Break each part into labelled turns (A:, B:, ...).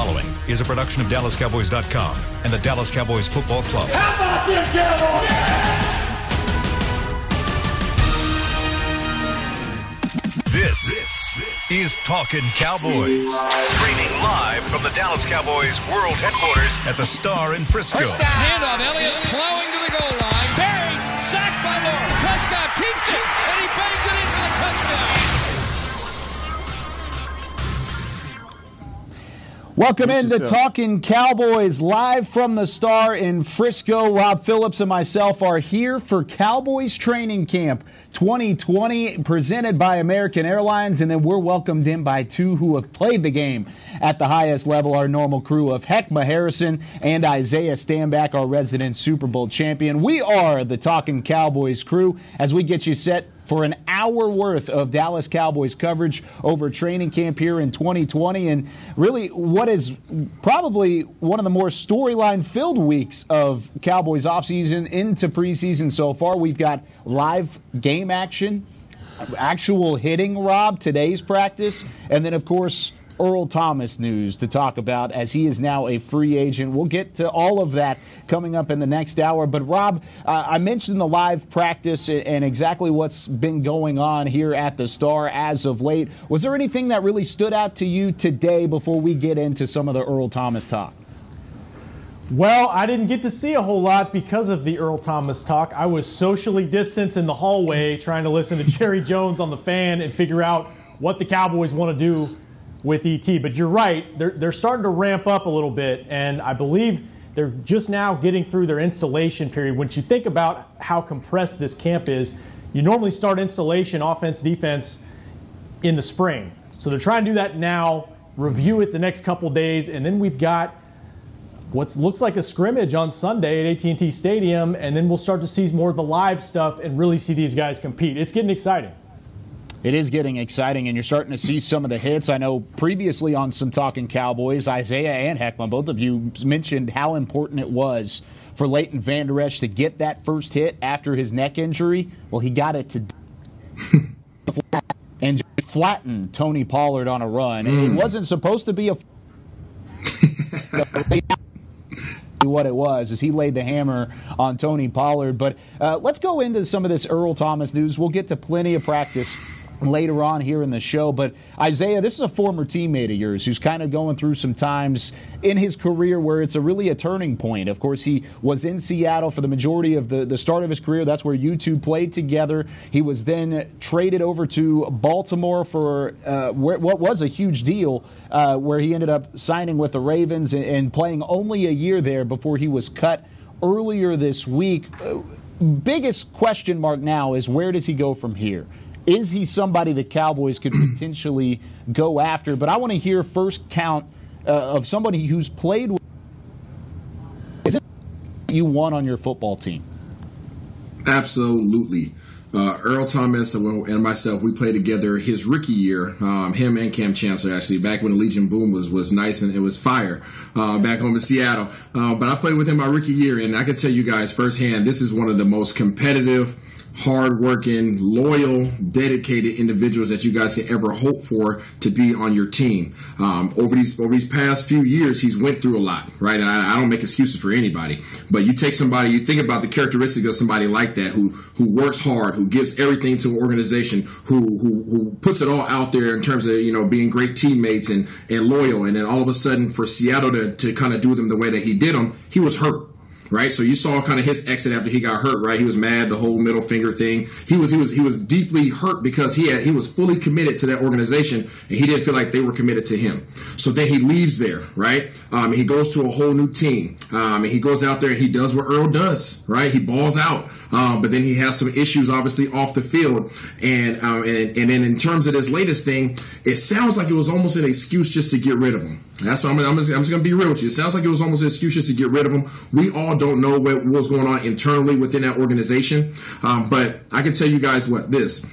A: following is a production of DallasCowboys.com and the Dallas Cowboys Football Club.
B: How about them Cowboys?
A: This is Talking Cowboys. Streaming live from the Dallas Cowboys World Headquarters at the Star in Frisco.
C: Handoff, Elliott plowing to the goal line. Barry, sacked by Lord. Prescott keeps it, and he bangs it in for the touchdown.
D: Welcome into Talking Cowboys live from the Star in Frisco. Rob Phillips and myself are here for Cowboys Training Camp 2020 presented by American Airlines. And then we're welcomed in by two who have played the game at the highest level our normal crew of Heckma Harrison and Isaiah Stanback, our resident Super Bowl champion. We are the Talking Cowboys crew as we get you set for an hour worth of Dallas Cowboys coverage over training camp here in 2020. And really, what is probably one of the more storyline filled weeks of Cowboys offseason into preseason so far. We've got live game action, actual hitting, Rob, today's practice, and then, of course, Earl Thomas news to talk about as he is now a free agent. We'll get to all of that coming up in the next hour. But, Rob, uh, I mentioned the live practice and exactly what's been going on here at the Star as of late. Was there anything that really stood out to you today before we get into some of the Earl Thomas talk?
E: Well, I didn't get to see a whole lot because of the Earl Thomas talk. I was socially distanced in the hallway trying to listen to Jerry Jones on the fan and figure out what the Cowboys want to do with ET. But you're right, they're, they're starting to ramp up a little bit, and I believe they're just now getting through their installation period. Once you think about how compressed this camp is, you normally start installation, offense, defense, in the spring. So they're trying to do that now, review it the next couple days, and then we've got what looks like a scrimmage on Sunday at AT&T Stadium, and then we'll start to see more of the live stuff and really see these guys compete. It's getting exciting.
D: It is getting exciting, and you're starting to see some of the hits. I know previously on some Talking Cowboys, Isaiah and Heckman, both of you mentioned how important it was for Leighton Vander Esch to get that first hit after his neck injury. Well, he got it to and flatten Tony Pollard on a run. Mm. It wasn't supposed to be a what it was as he laid the hammer on Tony Pollard. But uh, let's go into some of this Earl Thomas news. We'll get to plenty of practice later on here in the show. But Isaiah, this is a former teammate of yours who's kind of going through some times in his career where it's a really a turning point. Of course, he was in Seattle for the majority of the, the start of his career. That's where you two played together. He was then traded over to Baltimore for uh, what was a huge deal, uh, where he ended up signing with the Ravens and, and playing only a year there before he was cut earlier this week. Uh, biggest question mark now is where does he go from here? Is he somebody the Cowboys could potentially go after? But I want to hear first count uh, of somebody who's played with is it you won on your football team.
F: Absolutely. Uh, Earl Thomas and myself, we played together his rookie year. Um, him and Kam Chancellor, actually, back when the Legion Boom was, was nice and it was fire uh, back home in Seattle. Uh, but I played with him my rookie year, and I can tell you guys firsthand, this is one of the most competitive – hardworking, loyal, dedicated individuals that you guys can ever hope for to be on your team. Um, over these over these past few years, he's went through a lot, right? And I, I, don't make excuses for anybody, but you take somebody, you think about the characteristic of somebody like that who who works hard, who gives everything to an organization, who who, who puts it all out there in terms of you know being great teammates and and loyal, and then all of a sudden for Seattle to to kind of do them the way that he did them, he was hurt right? So you saw kind of his exit after he got hurt, right? He was mad, the whole middle finger thing. He was he was he was deeply hurt because he had he was fully committed to that organization and he didn't feel like they were committed to him. So then he leaves there, right? Um, he goes to a whole new team. Um, and he goes out there and he does what Earl does, right? He balls out. Um, but then he has some issues, obviously, off the field. And, um, and and then in terms of this latest thing, it sounds like it was almost an excuse just to get rid of him. That's what I'm, I'm just, I'm just to be real with you. It sounds like it was almost an excuse just to get rid of him. We all don't know what was going on internally within that organization. Um, but I can tell you guys what this.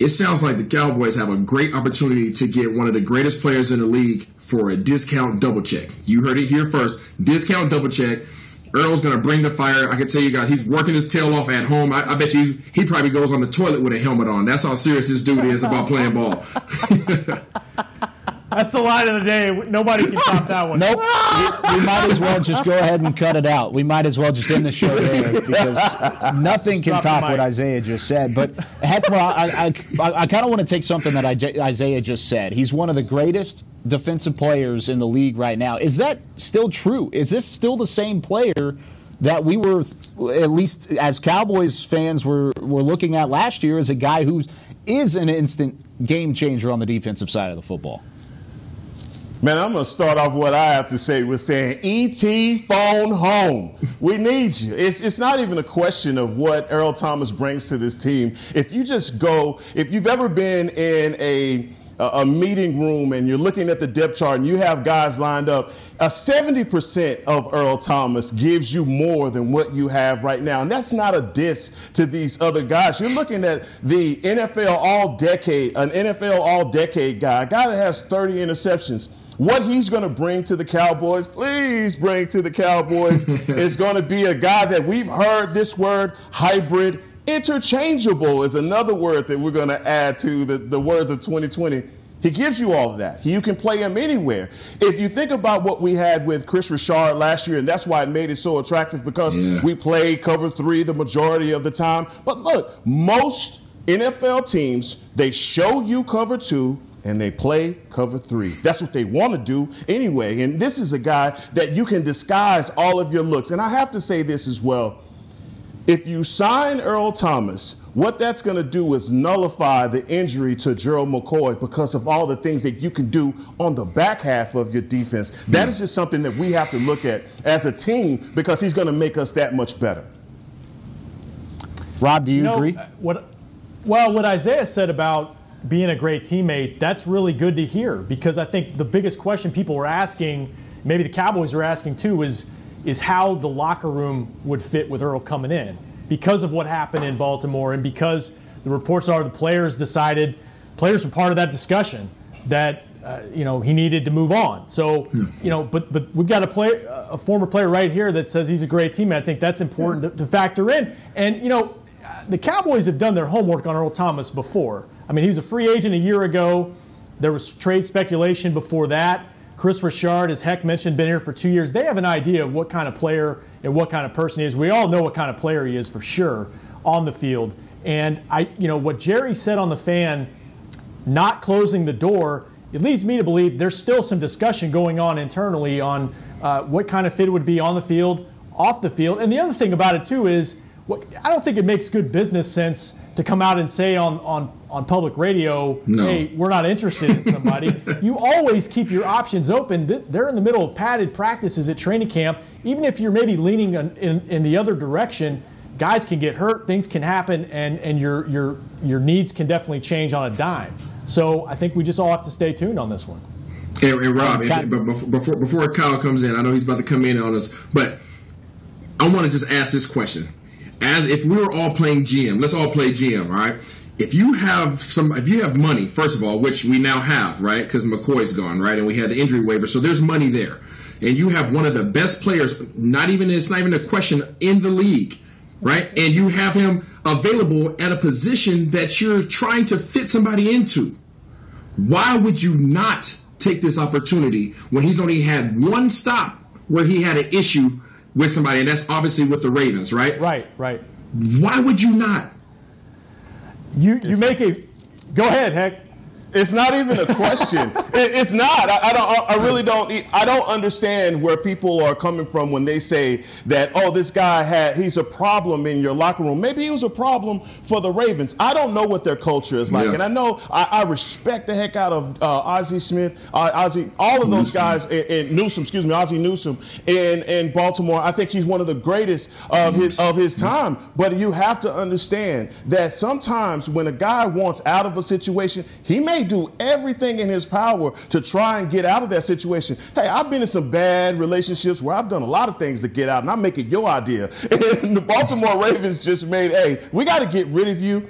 F: It sounds like the Cowboys have a great opportunity to get one of the greatest players in the league for a discount double check. You heard it here first. Discount double check. Earl's going to bring the fire. I can tell you guys, he's working his tail off at home. I, I bet you he probably goes on the toilet with a helmet on. That's how serious this dude is about playing ball.
E: That's the line of the day. Nobody can top that one.
D: Nope. we, we, might as well just go ahead and cut it out. We might as well just end the show there because nothing can top what Isaiah just said. But heck, I, I, I kind of want to take something that Isaiah just said. He's one of the greatest defensive players in the league right now. Is that still true? Is this still the same player that we were, at least as Cowboys fans, were, were looking at last year as a guy who is an instant game changer on the defensive side of the football?
G: Man, I'm going to start off what I have to say with saying, ET phone home. We need you. It's, it's not even a question of what Earl Thomas brings to this team. If you just go, if you've ever been in a a meeting room and you're looking at the depth chart and you have guys lined up, a 70% of Earl Thomas gives you more than what you have right now. And that's not a diss to these other guys. You're looking at the NFL all decade, an NFL all decade guy, a guy that has 30 interceptions. What he's going to bring to the Cowboys, please bring to the Cowboys, is going to be a guy that we've heard this word hybrid Interchangeable is another word that we're going to add to the, the words of 2020. He gives you all of that. You can play him anywhere. If you think about what we had with Kris Richard last year, and that's why it made it so attractive because yeah. we played cover three the majority of the time. But look, most NFL teams, they show you cover two and they play cover three. That's what they want to do anyway. And this is a guy that you can disguise all of your looks. And I have to say this as well. If you sign Earl Thomas, what that's going to do is nullify the injury to Gerald McCoy because of all the things that you can do on the back half of your defense. That is just something that we have to look at as a team because he's going to make us that much better.
D: Rob, do you, you know, agree?
E: Uh, what, well, what Isaiah said about being a great teammate, that's really good to hear because I think the biggest question people were asking, maybe the Cowboys were asking too, is is how the locker room would fit with Earl coming in because of what happened in Baltimore and because the reports are the players decided, players were part of that discussion that uh, you know he needed to move on. So you know, but but we've got a play a former player right here that says he's a great teammate. I think that's important to, to factor in. And you know, the Cowboys have done their homework on Earl Thomas before. I mean, he was a free agent a year ago. There was trade speculation before that. Kris Richard, as Heck mentioned, been here for two years. They have an idea of what kind of player and what kind of person he is. We all know what kind of player he is for sure on the field. And I, you know, what Jerry said on the fan, not closing the door, it leads me to believe there's still some discussion going on internally on uh, what kind of fit would be on the field, off the field. And the other thing about it too is, what, I don't think it makes good business sense to come out and say on, on, on public radio, no. hey, we're not interested in somebody. you always keep your options open. They're in the middle of padded practices at training camp. Even if you're maybe leaning in, in, in the other direction, guys can get hurt, things can happen, and, and your, your, your needs can definitely change on a dime. So I think we just all have to stay tuned on this one.
F: And, and Rob, um, before, before Kyle comes in, I know he's about to come in on us, but I want to just ask this question as if we were all playing GM, let's all play GM, right? If you have some, if you have money, first of all, which we now have, right? Because McCoy's gone, right? And we had the injury waiver, so there's money there. And you have one of the best players, not even, it's not even a question in the league, right? And you have him available at a position that you're trying to fit somebody into. Why would you not take this opportunity when he's only had one stop where he had an issue with somebody, and that's obviously with the Ravens, right?
E: Right, right.
F: Why would you not?
E: You you make a go ahead, heck.
G: It's not even a question. it, it's not. I, I, don't. I really don't. I don't understand where people are coming from when they say that. Oh, this guy had. He's a problem in your locker room. Maybe he was a problem for the Ravens. I don't know what their culture is like, yeah. and I know I, I, respect the heck out of uh, Ozzie Smith, uh, Ozzie, all of those guys, in Newsome. Excuse me, Ozzie Newsome in in Baltimore. I think he's one of the greatest of his of his time. But you have to understand that sometimes when a guy wants out of a situation, he may do everything in his power to try and get out of that situation. Hey, I've been in some bad relationships where I've done a lot of things to get out, and I'm making your idea. And the Baltimore Ravens just made, hey, we got to get rid of you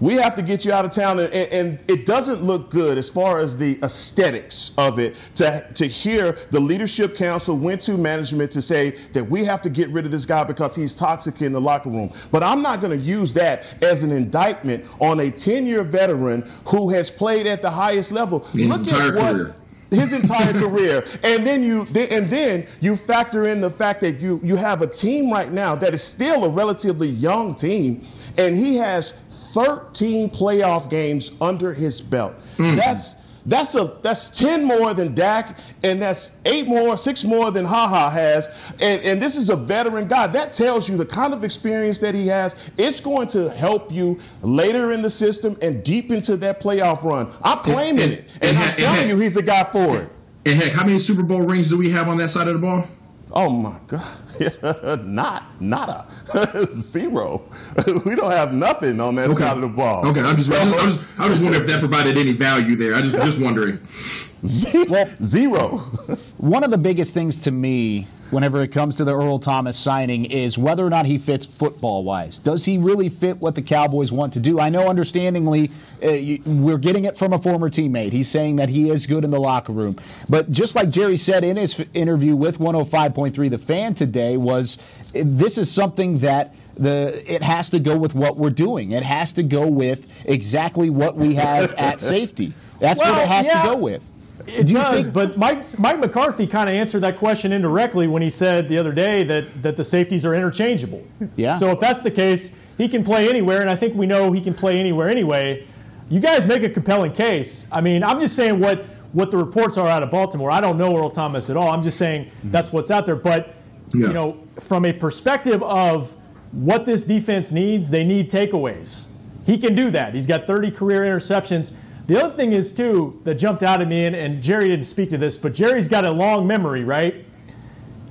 G: we have to get you out of town and, and, it doesn't look good as far as the aesthetics of it to, to hear the leadership council went to management to say that we have to get rid of this guy because he's toxic in the locker room. But i'm not going to use that as an indictment on a 10-year veteran who has played at the highest level.
F: In look his entire at what, career.
G: his entire career, and then you and then you factor in the fact that you you have a team right now that is still a relatively young team, and he has 13 playoff games under his belt. Mm. That's that's a that's 10 more than Dak, and that's eight more, six more than Ha Ha has. And, and this is a veteran guy. That tells you the kind of experience that he has. It's going to help you later in the system and deep into that playoff run. I'm claiming and, it. And, and I'm telling you he's the guy for it.
F: And heck, how many Super Bowl rings do we have on that side of the ball?
G: Oh my God. Not, nada. Zero. we don't have nothing on that okay. side of the ball.
F: Okay, I'm just, I'm just, I'm just, I'm just wondering if that provided any value there. I just, just wondering.
G: Well, zero.
D: One of the biggest things to me whenever it comes to the Earl Thomas signing is whether or not he fits football wise. Does he really fit what the Cowboys want to do? I know, understandingly, uh, you, we're getting it from a former teammate. He's saying that he is good in the locker room. But just like Jerry said in his interview with 105.3 The Fan today, was this is something that the it has to go with what we're doing. It has to go with exactly what we have at safety. That's well, what it has yeah. to go with.
E: It Do does, think- but Mike, Mike McCarthy kind of answered that question indirectly when he said the other day that, that the safeties are interchangeable.
D: Yeah.
E: So if that's the case, he can play anywhere, and I think we know he can play anywhere anyway. You guys make a compelling case. I mean, I'm just saying what, what the reports are out of Baltimore. I don't know Earl Thomas at all. I'm just saying mm-hmm. that's what's out there. But, yeah. you know, from a perspective of what this defense needs, they need takeaways. He can do that. He's got 30 career interceptions. The other thing is, too, that jumped out at me, and, and Jerry didn't speak to this, but Jerry's got a long memory, right?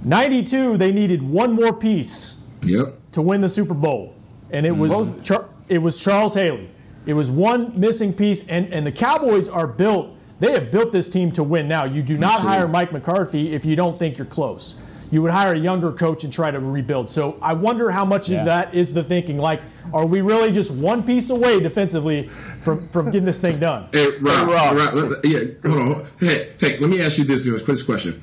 E: 92, they needed one more piece
F: yep.
E: to win the Super Bowl. And it was, Char- it was Charles Haley. It was one missing piece, and, and the Cowboys are built, they have built this team to win now. You do not hire Mike McCarthy if you don't think you're close you would hire a younger coach and try to rebuild. So I wonder how much yeah. is that is the thinking. Like, are we really just one piece away defensively from, from getting this thing done?
F: Hey, Rob, hey, Rob, yeah, hold on. Hey, hey, let me ask you this, this question.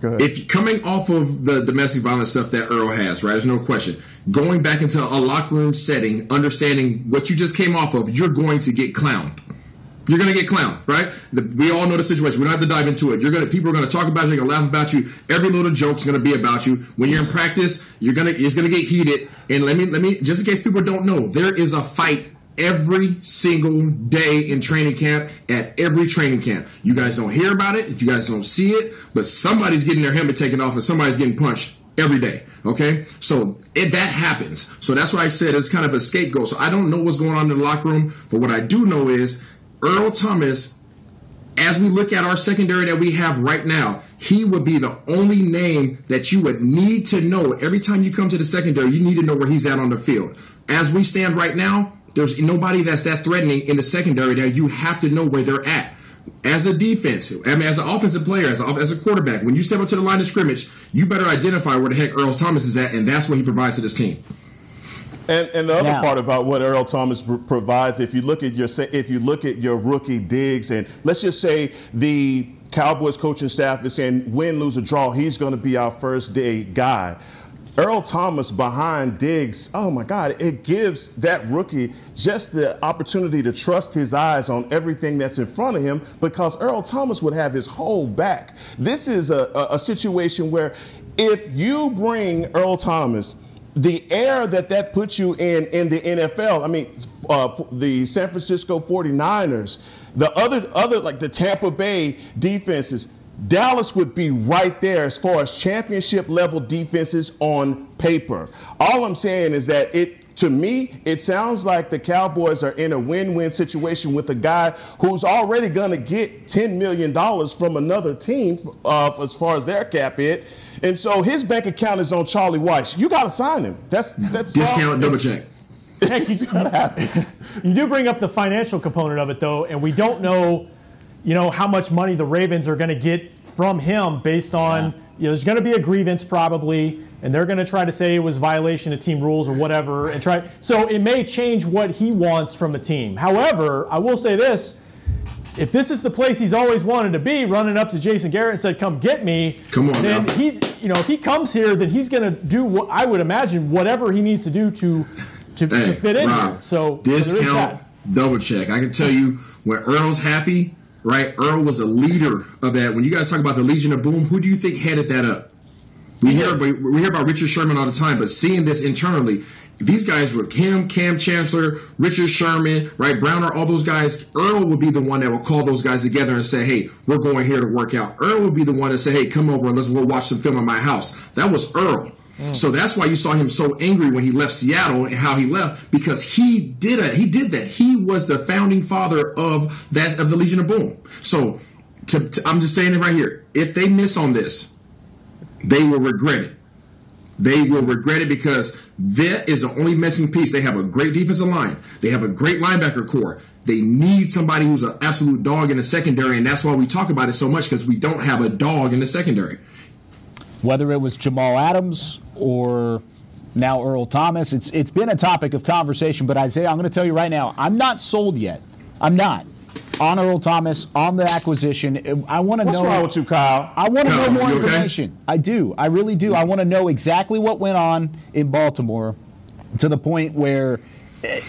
F: Go ahead. If coming off of the domestic violence stuff that Earl has, right, there's no question. Going back into a locker room setting, understanding what you just came off of, you're going to get clowned. You're gonna get clowned, right? The, we all know the situation. We don't have to dive into it. You're gonna people are gonna talk about you. They're gonna laugh about you. Every little joke's gonna be about you. When you're in practice, you're gonna it's gonna get heated. And let me let me just in case people don't know, there is a fight every single day in training camp at every training camp. You guys don't hear about it, if you guys don't see it, but somebody's getting their helmet taken off and somebody's getting punched every day. Okay, so it, that happens. So that's why I said it's kind of a scapegoat. So I don't know what's going on in the locker room, but what I do know is Earl Thomas, as we look at our secondary that we have right now, he would be the only name that you would need to know every time you come to the secondary. You need to know where he's at on the field. As we stand right now, there's nobody that's that threatening in the secondary that you have to know where they're at. As a defense, I mean, as an offensive player, as a, as a quarterback, when you step up to the line of scrimmage, you better identify where the heck Earl Thomas is at, and that's what he provides to this team.
G: And, and the other now, part about what Earl Thomas provides, if you look at your if you look at your rookie Diggs, and let's just say the Cowboys coaching staff is saying win, lose, or draw, he's going to be our first day guy. Earl Thomas behind Diggs, oh my God, it gives that rookie just the opportunity to trust his eyes on everything that's in front of him because Earl Thomas would have his whole back. This is a, a, a situation where if you bring Earl Thomas the air that that puts you in in the NFL, I mean, uh, the San Francisco 49ers, the other other like the Tampa Bay defenses, Dallas would be right there as far as championship level defenses on paper. All I'm saying is that it to me, it sounds like the Cowboys are in a win-win situation with a guy who's already going to get $10 million from another team uh, as far as their cap hit. And so his bank account is on Charlie Weis. You got to sign him. That's that's
F: discount double check.
E: Heck, you, you do bring up the financial component of it though, and we don't know, you know, how much money the Ravens are going to get from him based on. Yeah. You know, there's going to be a grievance probably, and they're going to try to say it was violation of team rules or whatever, and try. So it may change what he wants from a team. However, I will say this: if this is the place he's always wanted to be, running up to Jason Garrett and said, "Come get me,"
F: come on,
E: then
F: now.
E: he's you know if he comes here, then he's going to do what I would imagine whatever he needs to do to to,
F: hey,
E: to fit in
F: Rob.
E: So
F: discount, so double check. I can tell you when Earl's happy, right? Earl was a leader of that. When you guys talk about the Legion of Boom, who do you think headed that up? We hear we hear about Richard Sherman all the time, but seeing this internally, these guys were him, Kam Chancellor, Richard Sherman, right, Browner, all those guys. Earl would be the one that would call those guys together and say, "Hey, we're going here to work out." Earl would be the one to say, "Hey, come over and let's go watch some film in my house." That was Earl. Mm. So that's why you saw him so angry when he left Seattle and how he left because he did it. He did that. He was the founding father of that of the Legion of Boom. So to, to, I'm just saying it right here. If they miss on this, they will regret it. They will regret it because that is the only missing piece. They have a great defensive line. They have a great linebacker core. They need somebody who's an absolute dog in the secondary, and that's why we talk about it so much because we don't have a dog in the secondary.
D: Whether it was Jamal Adams or now Earl Thomas. It's it's been a topic of conversation, but Isaiah, I'm going to tell you right now, I'm not sold yet. I'm not on Earl Thomas on the acquisition. I want to know.
G: What's wrong with you, Kyle?
D: I want to know more information. Okay? I do. I really do. I want to know exactly what went on in Baltimore to the point where eh,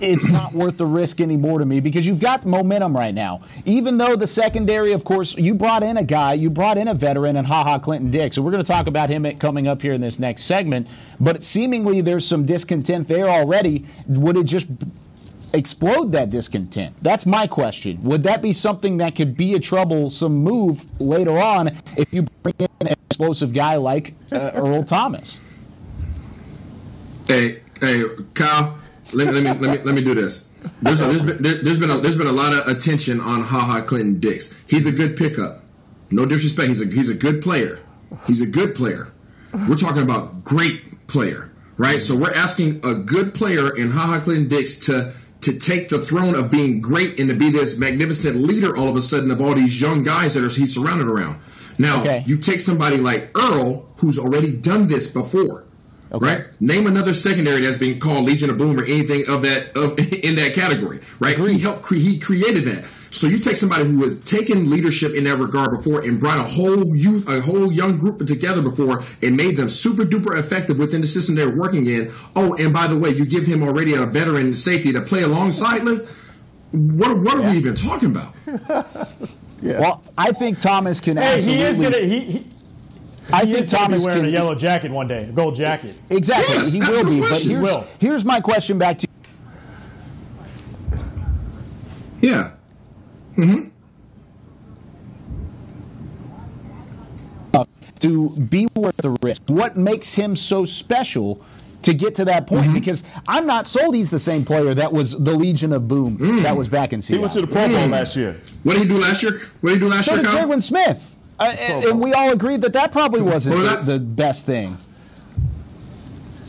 D: it's not worth the risk anymore to me because you've got momentum right now. Even though the secondary, of course, you brought in a guy, you brought in a veteran and Ha Ha Clinton-Dix. So we're going to talk about him coming up here in this next segment. But seemingly there's some discontent there already. Would it just explode that discontent? That's my question. Would that be something that could be a troublesome move later on if you bring in an explosive guy like uh, Earl Thomas?
F: Hey, hey, Kyle let me let me let me let me do this. There's, a, there's been there, has been a, there's been a lot of attention on Ha Ha Clinton-Dix. He's a good pickup. No disrespect. He's a he's a good player. He's a good player. We're talking about great player, right? So we're asking a good player in Ha Ha Clinton-Dix to to take the throne of being great and to be this magnificent leader all of a sudden of all these young guys that are he's surrounded around. Now okay. you take somebody like Earl, who's already done this before Okay. Right. Name another secondary that's been called Legion of Boom or anything of that of in that category. Right. Agreed. He helped. Cre- he created that. So you take somebody who has taken leadership in that regard before and brought a whole youth, a whole young group together before and made them super duper effective within the system they're working in. Oh, and by the way, you give him already a veteran safety to play alongside him. What, what yeah. are we even talking about?
D: yeah. Well, I think Thomas can hey, absolutely.
E: He is gonna, he, he, I think Thomas wearing can, a yellow jacket one day, a gold jacket.
D: Exactly, yes, he will be. But here's, will. here's my question back to
F: you. Yeah. Mm-hmm.
D: To be worth the risk. What makes him so special to get to that point? Mm-hmm. Because I'm not sold he's the same player that was the Legion of Boom mm. that was back in Seattle.
G: He went to the Pro Bowl mm. last year.
F: What did he do last year? What did he do last
D: so
F: year?
D: So did Jaylon Smith. Uh, and, and, we all agreed that that probably wasn't the, the best thing.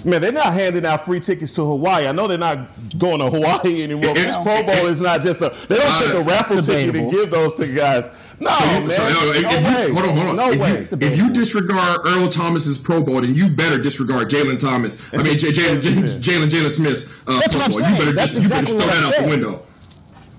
G: Man, they're not handing out free tickets to Hawaii. I know they're not going to Hawaii anymore. This Pro Bowl is not just a. They don't take a raffle ticket and give those to guys. No, so you, man. So, no, if, no if
F: you, hold on, hold on. No if way. You, if you disregard Earl Thomas's Pro Bowl, then you better disregard Jalen Thomas. I mean, Jalen Jalen Jaylon Smith's uh,
D: that's Pro Bowl.
F: You better that's just, exactly you better throw that out the window.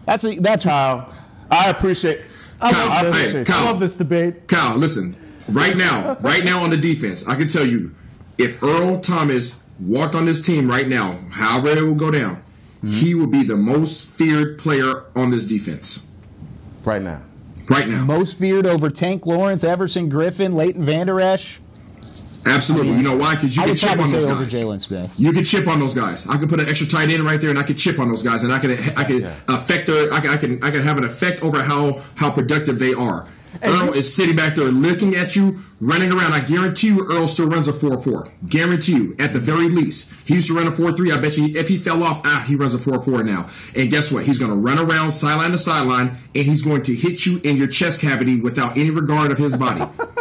D: That's a, that's how
G: I appreciate.
E: I, Kyle, love, this. Hey, Kyle, I love this debate.
F: Kyle, listen. Right now, right now on the defense, I can tell you, if Earl Thomas walked on this team right now, however it will go down, mm-hmm. he will be the most feared player on this defense.
G: Right now.
F: Right now.
D: Most feared over Tank Lawrence, Everson Griffen, Leighton Vander Esch.
F: Absolutely. I mean, you know why? Because you can chip on those guys. You can chip on those guys. I could put an extra tight end right there, and I could chip on those guys, and I could I could yeah. affect their I can, I can I can have an effect over how how productive they are. Earl is sitting back there looking at you, running around. I guarantee you, Earl still runs a 4 4. Guarantee you, at the very least. He used to run a 4 3. I bet you if he fell off, ah, he runs a 4 4 now. And guess what? He's going to run around sideline to sideline, and he's going to hit you in your chest cavity without any regard of his body.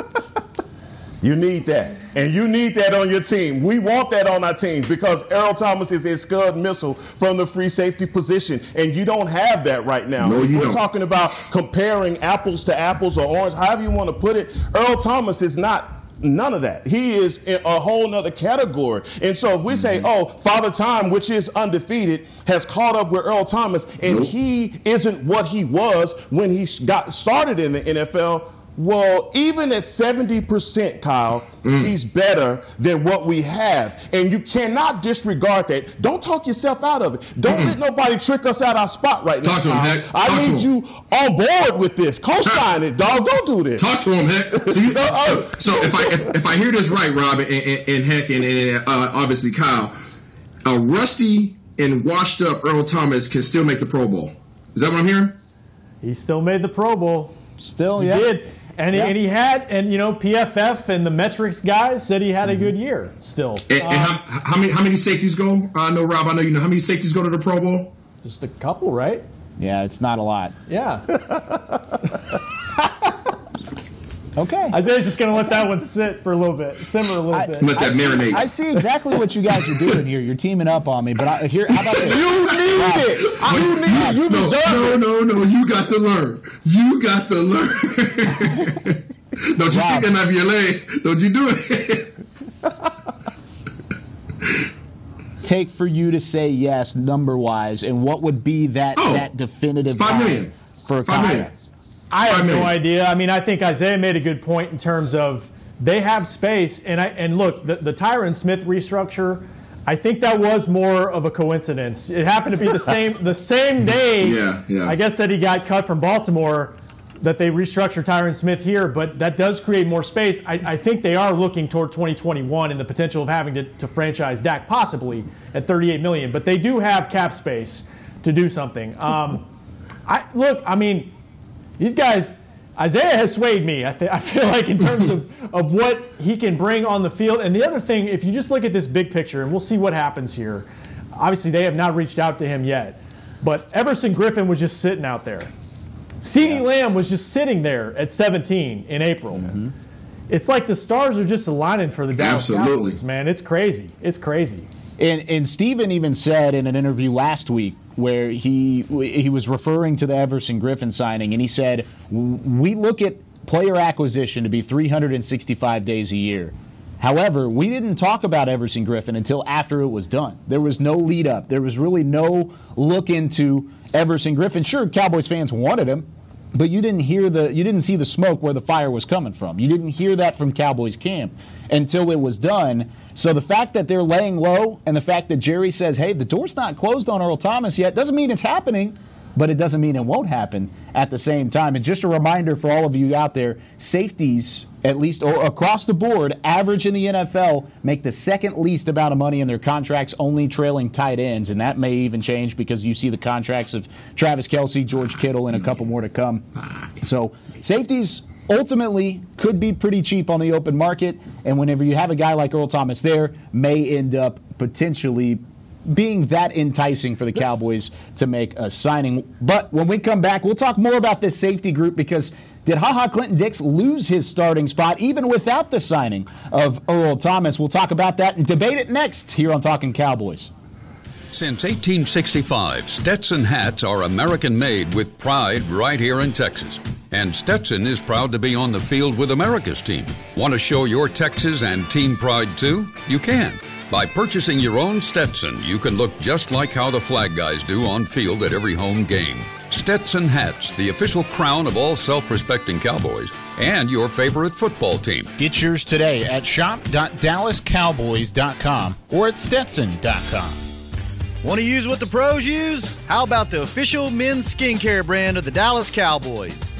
G: You need that. And you need that on your team. We want that on our teams because Earl Thomas is a scud missile from the free safety position. And you don't have that right now.
F: No, you
G: We're
F: don't.
G: talking about comparing apples to apples or orange, however you want to put it. Earl Thomas is not None of that. He is in a whole nother category. And so if we say, mm-hmm. oh, Father Time, which is undefeated, has caught up with Earl Thomas, and nope. he isn't what he was when he got started in the NFL, Well, even at 70%, Kyle, mm. he's better than what we have. And you cannot disregard that. Don't talk yourself out of it. Don't mm let nobody trick us out our spot right
F: talk
G: now.
F: Talk to him, Heck.
G: I
F: talk
G: need you on board with this. Co-sign it, dog. Don't do this.
F: Talk to him, Heck. So, you, so, so if I if, if, I hear this right, Rob, and, and, and Heck, and, and uh, obviously Kyle, a rusty and washed up Earl Thomas can still make the Pro Bowl. Is that what I'm hearing?
E: He still made the Pro Bowl.
D: Still,
E: he
D: yeah.
E: did. And, yeah. he, and he had, and you know, PFF and the metrics guys said he had a good mm-hmm. year still.
F: And, and how, um, how, many how many safeties go? Uh, I know, Rob. I know you know how many safeties go to the Pro Bowl.
E: Just a couple, right?
D: Yeah, it's not a lot.
E: Yeah.
D: Okay.
E: Isaiah's just going to let that one sit for a little bit, simmer a little I, bit.
F: Let that
D: I
F: marinate.
D: See, I see exactly what you guys are doing here. You're teaming up on me, but I, here, how about this?
G: You need Rob, it. You need it. You
F: no,
G: deserve
F: no,
G: it.
F: No, no, no. You got to learn. You got to learn. Don't you Rob. stick that out of your leg. Don't you do it.
D: Take for you to say yes, number wise, and what would be that
F: oh,
D: that definitive
F: five million
D: for
F: a five
E: I have no idea. I mean, I think Isaiah made a good point in terms of they have space, and I and look, the, the Tyron Smith restructure. I think that was more of a coincidence. It happened to be the same the same day.
F: Yeah, yeah.
E: I guess that he got cut from Baltimore, that they restructured Tyron Smith here, but that does create more space. I, I, think they are looking toward 2021 and the potential of having to, to franchise Dak possibly at 38 million. But they do have cap space to do something. Um, I look. I mean these guys, Isaiah has swayed me. I, th- I feel like in terms of, of what he can bring on the field. And the other thing, if you just look at this big picture, and we'll see what happens here. Obviously, they have not reached out to him yet, but Everson Griffen was just sitting out there. CeeDee yeah. Lamb was just sitting there at 17 in April. Mm-hmm. It's like the stars are just aligning for the Dallas
F: Absolutely.
E: Cowboys, man. It's crazy. It's crazy.
D: And, and Steven even said in an interview last week where he he was referring to the Everson Griffen signing, and he said, "We look at player acquisition to be 365 days a year. However, we didn't talk about Everson Griffen until after it was done. There was no lead up. There was really no look into Everson Griffen. Sure, Cowboys fans wanted him, but you didn't hear the you didn't see the smoke where the fire was coming from. You didn't hear that from Cowboys camp until it was done. So the fact that they're laying low and the fact that Jerry says, "Hey, the door's not closed on Earl Thomas yet," doesn't mean it's happening but it doesn't mean it won't happen at the same time. And just a reminder for all of you out there safeties, at least across the board, average in the NFL, make the second least amount of money in their contracts, only trailing tight ends. And that may even change because you see the contracts of Travis Kelce, George Kittle, and a couple more to come. So safeties ultimately could be pretty cheap on the open market. And whenever you have a guy like Earl Thomas there, may end up potentially being that enticing for the Cowboys to make a signing. But when we come back, we'll talk more about this safety group because did Ha Ha Clinton-Dix lose his starting spot even without the signing of Earl Thomas? We'll talk about that and debate it next here on Talking Cowboys.
A: Since 1865, Stetson hats are American made with pride right here in Texas. And Stetson is proud to be on the field with America's team. Want to show your Texas and team pride too? You can. By purchasing your own Stetson, you can look just like how the flag guys do on field at every home game. Stetson hats, the official crown of all self respecting Cowboys, and your favorite football team.
H: Get yours today at shop.dallascowboys.com or at stetson.com.
I: Want to use what the pros use? How about the official men's skincare brand of the Dallas Cowboys?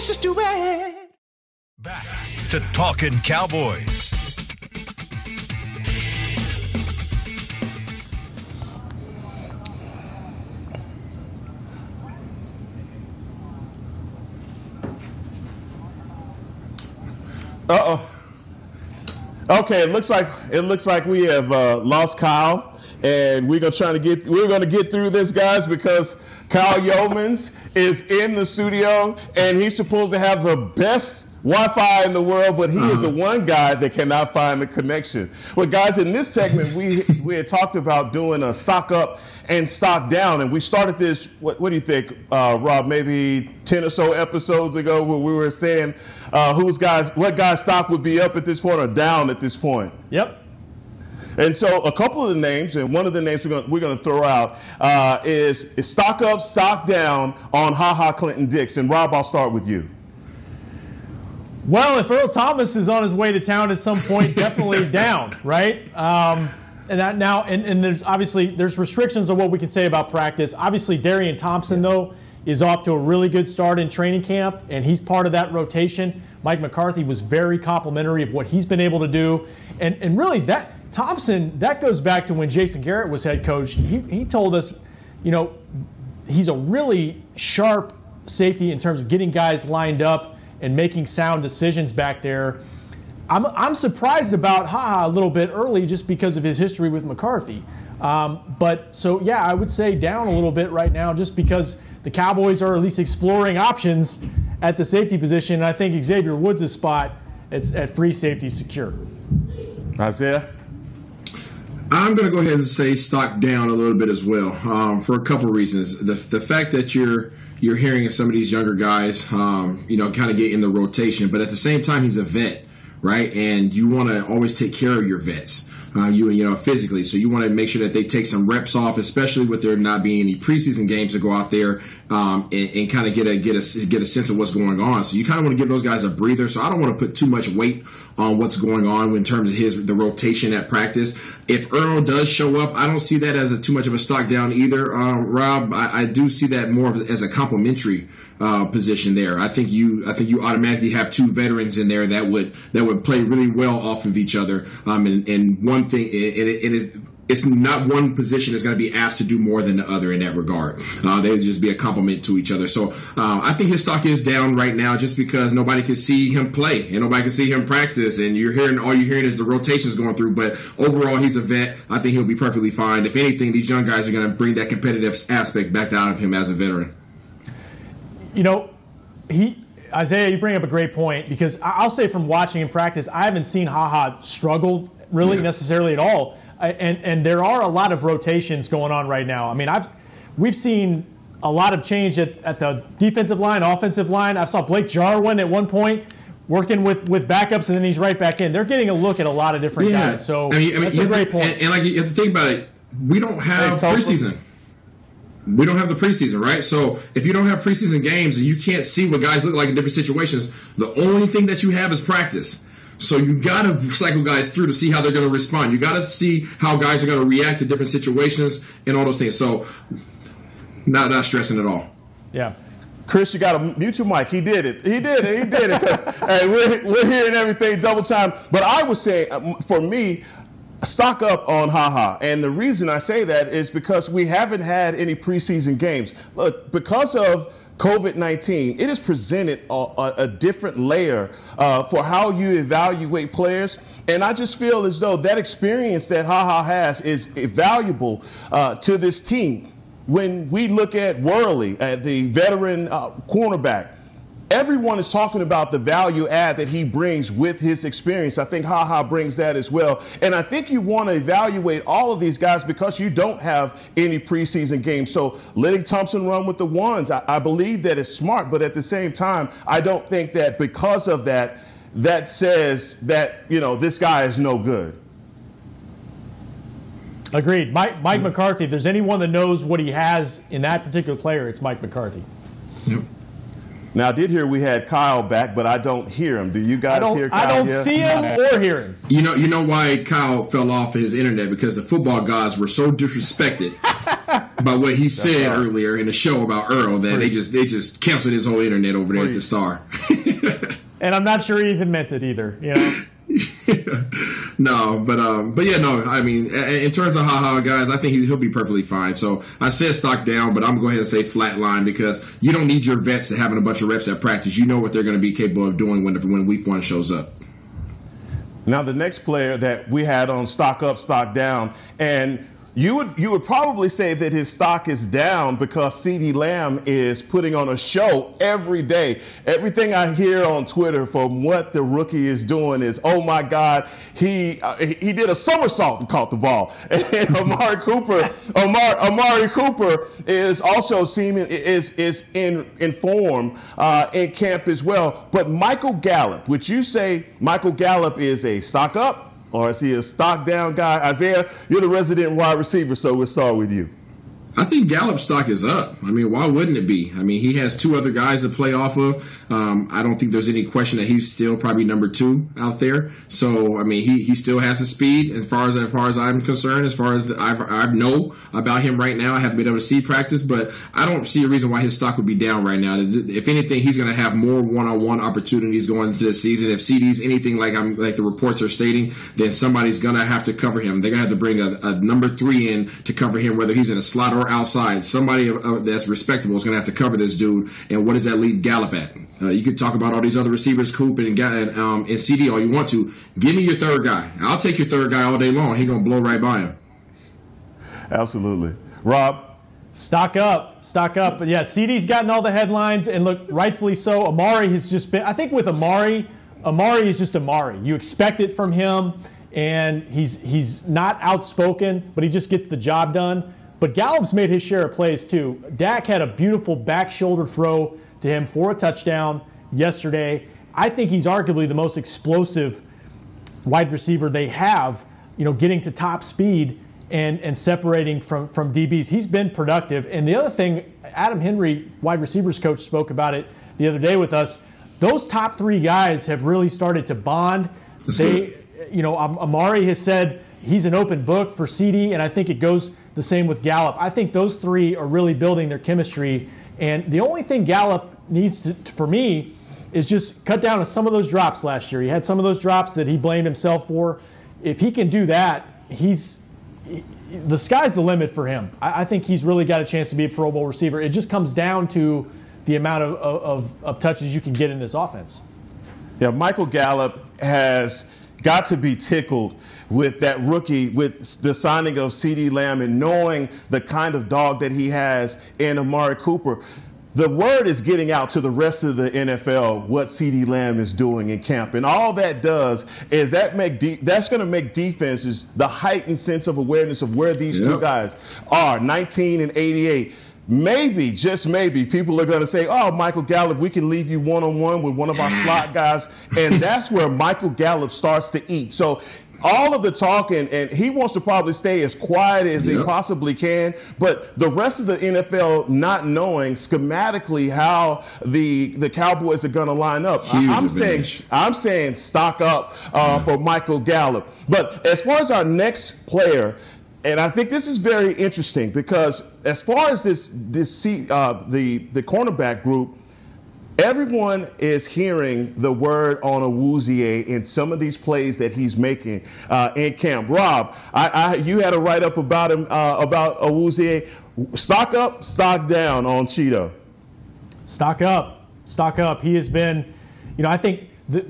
J: A delicious duet.
K: Back to Talking Cowboys.
G: Uh oh. Okay, it looks like it looks like we have uh, lost Kyle, and we're gonna try to get we're gonna get through this, guys, because Kyle Youmans is in the studio, and he's supposed to have the best Wi-Fi in the world, but he uh-huh. is the one guy that cannot find the connection. Well, guys, in this segment, we we had talked about doing a stock up and stock down, and we started this. What, what do you think, uh, Rob? Maybe ten or so episodes ago, where we were saying uh, whose guys, what guy's stock would be up at this point or down at this point.
E: Yep.
G: And so a couple of the names, and one of the names we're going we're to throw out uh, is, is stock up, stock down on Ha Ha Clinton Dix. And Rob, I'll start with you.
E: Well, if Earl Thomas is on his way to town at some point, definitely down, right? Um, and that now, and, and there's obviously there's restrictions on what we can say about practice. Obviously, Darian Thompson though is off to a really good start in training camp, and he's part of that rotation. Mike McCarthy was very complimentary of what he's been able to do, and and really that Thompson that goes back to when Jason Garrett was head coach. He he told us, you know, he's a really sharp safety in terms of getting guys lined up and making sound decisions back there. I'm, I'm surprised about Ha Ha a little bit early just because of his history with McCarthy. Um, but so, yeah, I would say down a little bit right now just because the Cowboys are at least exploring options at the safety position. And I think Xavier Woods' spot at free safety secure.
G: Isaiah?
F: I'm going to go ahead and say stock down a little bit as well um, for a couple reasons. The, the fact that you're you're hearing some of these younger guys, um, you know, kind of get in the rotation, but at the same time, he's a vet, right? And you want to always take care of your vets uh, you you know physically. So you want to make sure that they take some reps off, especially with there not being any preseason games to go out there um, and, and kind of get a get a get a sense of what's going on. So you kind of want to give those guys a breather. So I don't want to put too much weight on what's going on in terms of his the rotation at practice. If Earl does show up, I don't see that as a, too much of a stock down either. Um, Rob, I, I, do see that more as a complimentary uh, position there. I think you I think you automatically have two veterans in there that would that would play really well off of each other. Um, and, and one thing it, it, it is it's not one position is going to be asked to do more than the other in that regard. Uh, they just be a complement to each other. So uh, I think his stock is down right now just because nobody can see him play and nobody can see him practice. And you're hearing all you're hearing is the rotations going through. But overall, he's a vet. I think he'll be perfectly fine. If anything, these young guys are going to bring that competitive aspect back out of him as a veteran
E: you know, he Isaiah, you bring up a great point because I'll say from watching in practice, I haven't seen Ha Ha struggle really yeah. necessarily at all. And and there are a lot of rotations going on right now. I mean, I've we've seen a lot of change at, at the defensive line, offensive line. I saw Blake Jarwin at one point working with, with backups, and then he's right back in. They're getting a look at a lot of different yeah. guys. So I mean, I mean, that's a great
F: to,
E: point.
F: And, and, like you have to think about it, we don't have preseason we don't have the preseason, right? So if you don't have preseason games and you can't see what guys look like in different situations, the only thing that you have is practice. So you got to cycle guys through to see how they're going to respond. You got to see how guys are going to react to different situations and all those things. So not not stressing at all.
E: Yeah.
G: Chris, you got to mute your mic. He did it. He did it. He did it. hey, we're, we're hearing everything double time. But I would say, um, for me, stock up on Ha Ha. And the reason I say that is because we haven't had any preseason games. Look, because of COVID 19, it has presented a, a, a different layer uh, for how you evaluate players. And I just feel as though that experience that Ha Ha has is valuable uh, to this team. When we look at Worley, at the veteran uh, cornerback, everyone is talking about the value add that he brings with his experience. I think Ha Ha brings that as well. And I think you want to evaluate all of these guys because you don't have any preseason games. So letting Thompson run with the ones, I, I believe that is smart. But at the same time, I don't think that because of that, that says that, you know, this guy is no good.
E: Agreed. Mike, Mike McCarthy, if there's anyone that knows what he has in that particular player, it's Mike McCarthy.
F: Yep.
G: Now, I did hear we had Kyle back, but I don't hear him. Do you guys
E: I don't,
G: hear Kyle?
E: I don't
G: yet?
E: see him or hear him.
F: You know, you know why Kyle fell off his internet because the football gods were so disrespected by what he said
G: right.
F: earlier in the show about Earl that they just they just canceled his whole internet over there at the Star.
E: And I'm not sure he even meant it either. You know,
F: no, but um, but yeah, no. I mean, in terms of Ha Ha guys, I think he- he'll be perfectly fine. So I said stock down, but I'm gonna go ahead and say flat line because you don't need your vets to having a bunch of reps at practice. You know what they're going to be capable of doing when when week one shows up.
G: Now, the next player that we had on stock up, stock down, and you would you would probably say that his stock is down because CeeDee Lamb is putting on a show every day. Everything I hear on Twitter from what the rookie is doing is, oh my God, he uh, he he did a somersault and caught the ball. And Amari Cooper, Amari, Amari Cooper is also seeming is is in in form uh, in camp as well. But Michael Gallup, would you say Michael Gallup is a stock up? Or is he a stock down guy? Isaiah, you're the resident wide receiver, so we'll start with you.
F: I think Gallup stock is up. I mean, why wouldn't it be? I mean, he has two other guys to play off of. Um, I don't think there's any question that he's still probably number two out there. So, I mean, he, he still has the speed as far as as far as I'm concerned. As far as I've, I know about him right now, I haven't been able to see practice, but I don't see a reason why his stock would be down right now. If anything, he's going to have more one-on-one opportunities going into the season. If CD's anything like I'm like the reports are stating, then somebody's going to have to cover him. They're going to have to bring a, a number three in to cover him, whether he's in a slot or outside. Somebody uh, that's respectable is going to have to cover this dude. And what does that leave Gallup at? Uh, you could talk about all these other receivers, Coop and, and, um, and CD, all you want to. Give me your third guy. I'll take your third guy all day long. He's going to blow right by him.
G: Absolutely. Rob,
E: Stock up, stock up. But yeah, CD's gotten all the headlines, and look, rightfully so. Amari has just been. I think with Amari, Amari is just Amari. You expect it from him, and he's he's not outspoken, but he just gets the job done. But Gallup's made his share of plays too. Dak had a beautiful back shoulder throw to him for a touchdown yesterday. I think he's arguably the most explosive wide receiver they have, you know, getting to top speed and, and separating from, from DBs. He's been productive. And the other thing, Adam Henry, wide receivers coach, spoke about it the other day with us. Those top three guys have really started to bond.
F: That's
E: they, you know, Amari has said he's an open book for CD, and I think it goes the same with Gallup. I think those three are really building their chemistry. And the only thing Gallup needs to, for me, is just cut down on some of those drops last year. He had some of those drops that he blamed himself for. If he can do that, he's he- the sky's the limit for him. I, I think he's really got a chance to be a Pro Bowl receiver. It just comes down to the amount of, of, of touches you can get in this offense.
G: Yeah, Michael Gallup has got to be tickled with that rookie, with the signing of CeeDee Lamb and knowing the kind of dog that he has in Amari Cooper. The word is getting out to the rest of the NFL what CeeDee Lamb is doing in camp, and all that does is that make de- that's going to make defenses the heightened sense of awareness of where these two guys are, 19 and 88 maybe, just maybe, people are going to say, oh, Michael Gallup, we can leave you one on one with one of our slot guys. And that's where Michael Gallup starts to eat. So, all of the talking, and he wants to probably stay as quiet as he possibly can, but the rest of the NFL not knowing schematically how the the Cowboys are going to line up.
F: Huge
G: I'm saying. I'm saying stock up uh, for Michael Gallup. But as far as our next player, and I think this is very interesting because as far as this this uh, the the cornerback group, everyone is hearing the word on Awuzie in some of these plays that he's making uh, in camp. Rob, I, I, you had a write up about him uh, about Awuzie. Stock up, stock down on Chido.
E: Stock up, stock up. He has been, you know, I think the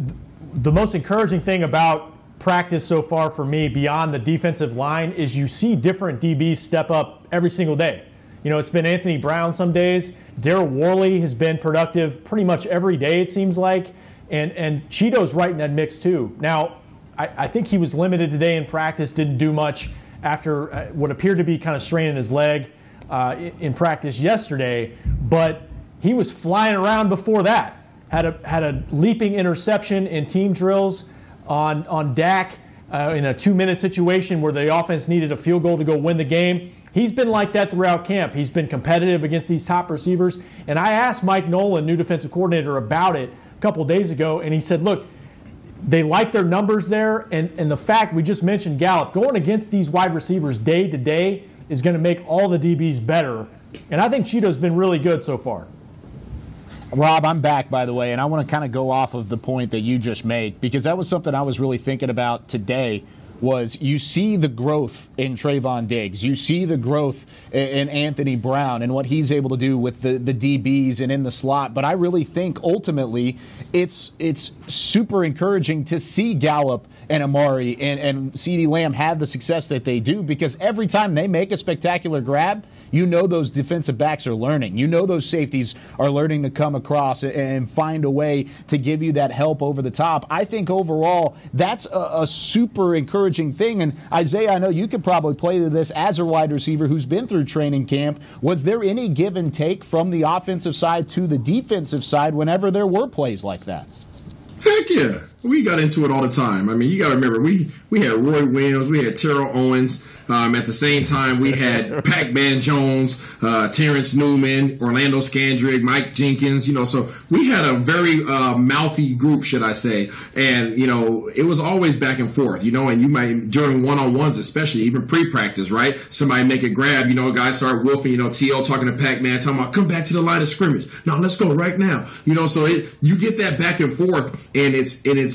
E: the most encouraging thing about practice so far for me, beyond the defensive line, is you see different DBs step up every single day. You know, it's been Anthony Brown some days. Daryl Worley has been productive pretty much every day, it seems like. And and Chido's right in that mix too. Now, I, I think he was limited today in practice, didn't do much after uh, what appeared to be kind of straining his leg uh, in, in practice yesterday. But he was flying around before that. Had a had a leaping interception in team drills on on Dak. uh, in a two minute situation where the offense needed a field goal to go win the game. He's been like that throughout camp. He's been competitive against these top receivers. And I asked Mike Nolan, new defensive coordinator, about it a couple days ago, and he said, look, they like their numbers there, and, and the fact we just mentioned Gallup going against these wide receivers day to day is going to make all the DBs better. And I think Chido's been really good so far.
D: Rob, I'm back, by the way, and I want to kind of go off of the point that you just made because that was something I was really thinking about today. Was you see the growth in Trevon Diggs, you see the growth in Anthony Brown and what he's able to do with the, the DBs and in the slot. But I really think ultimately it's it's super encouraging to see Gallup and Amari and, and CeeDee Lamb have the success that they do because every time they make a spectacular grab, you know those defensive backs are learning. You know those safeties are learning to come across and find a way to give you that help over the top. I think overall that's a, a super encouraging thing. And Isaiah, I know you could probably play to this as a wide receiver who's been through training camp. Was there any give and take from the offensive side to the defensive side whenever there were plays like that?
F: Heck yeah we got into it all the time. I mean, you got to remember, we we had Roy Williams, we had Terrell Owens. Um, at the same time, we had Pac-Man Jones, uh, Terrence Newman, Orlando Scandrick, Mike Jenkins. You know, so we had a very uh, mouthy group, should I say? And you know, it was always back and forth. You know, and you might during one-on-ones, especially even pre-practice, right? Somebody make a grab. You know, guys start wolfing. You know, T.O. talking to Pac-Man, talking about come back to the line of scrimmage. Now let's go right now. You know, so it, you get that back and forth, and it's and it's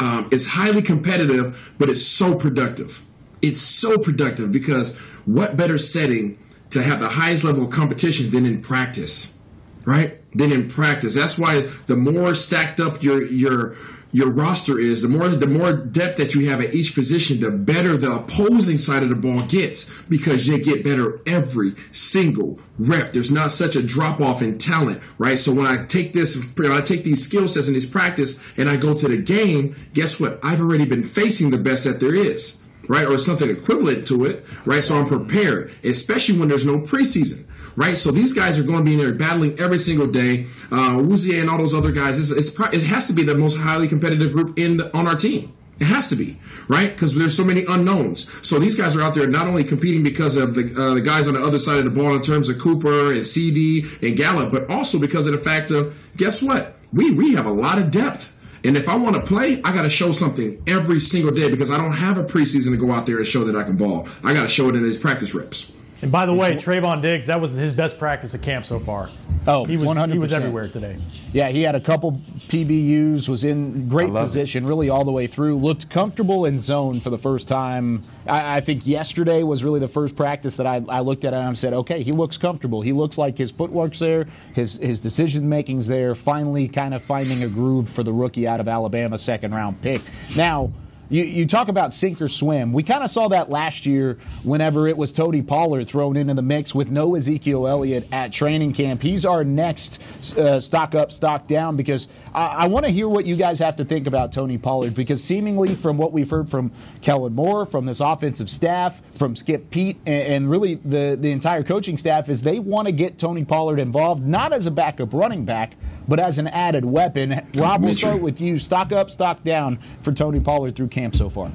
F: um, it's highly competitive, but it's so productive. It's so productive because what better setting to have the highest level of competition than in practice, right? Than in practice. That's why the more stacked up your your your roster is, the more the more depth that you have at each position, the better the opposing side of the ball gets because they get better every single rep. There's not such a drop off in talent, right? So when I take this, when I take these skill sets and this practice, and I go to the game, guess what? I've already been facing the best that there is, right, or something equivalent to it, right? So I'm prepared, especially when there's no preseason right? So these guys are going to be in there battling every single day. Uh, Awuzie and all those other guys, it's, it's, it has to be the most highly competitive group in the, on our team. It has to be, right? Because there's so many unknowns. So these guys are out there not only competing because of the, uh, the guys on the other side of the ball in terms of Cooper and CD and Gallup, but also because of the fact of, guess what? We, we have a lot of depth. And if I want to play, I got to show something every single day because I don't have a preseason to go out there and show that I can ball. I got to show it in his practice reps.
E: And by the way, Trevon Diggs, that was his best practice at camp so far.
D: Oh,
E: he was
D: 100%.
E: he was everywhere today.
D: Yeah, he had a couple PBUs, was in great position, it. really all the way through. Looked comfortable in zone for the first time. I, I think yesterday was really the first practice that I, I looked at and I said, okay, he looks comfortable. He looks like his footwork's there, his his decision making's there. Finally, kind of finding a groove for the rookie out of Alabama, second round pick. Now you, you talk about sink or swim. We kind of saw that last year whenever it was Tony Pollard thrown into the mix with no Ezekiel Elliott at training camp. He's our next uh, stock up, stock down because I, I want to hear what you guys have to think about Tony Pollard because seemingly from what we've heard from Kellen Moore, from this offensive staff, from Skip Peete, and, and really the, the entire coaching staff is they want to get Tony Pollard involved, not as a backup running back, but as an added weapon. Rob, we'll start with you. Stock up, stock down for Tony Pollard through camp so far.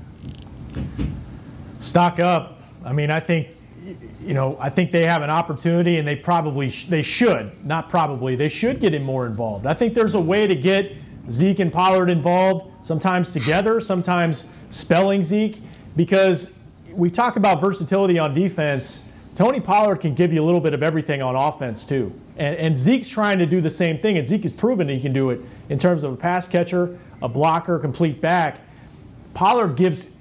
E: Stock up. I mean, I think you know, I think they have an opportunity, and they probably sh- they should not probably they should get him more involved. I think there's a way to get Zeke and Pollard involved, sometimes together, sometimes spelling Zeke, because we talk about versatility on defense. Tony Pollard can give you a little bit of everything on offense too. And, and, Zeke's trying to do the same thing, and Zeke has proven he can do it in terms of a pass catcher, a blocker, complete back. Pollard gives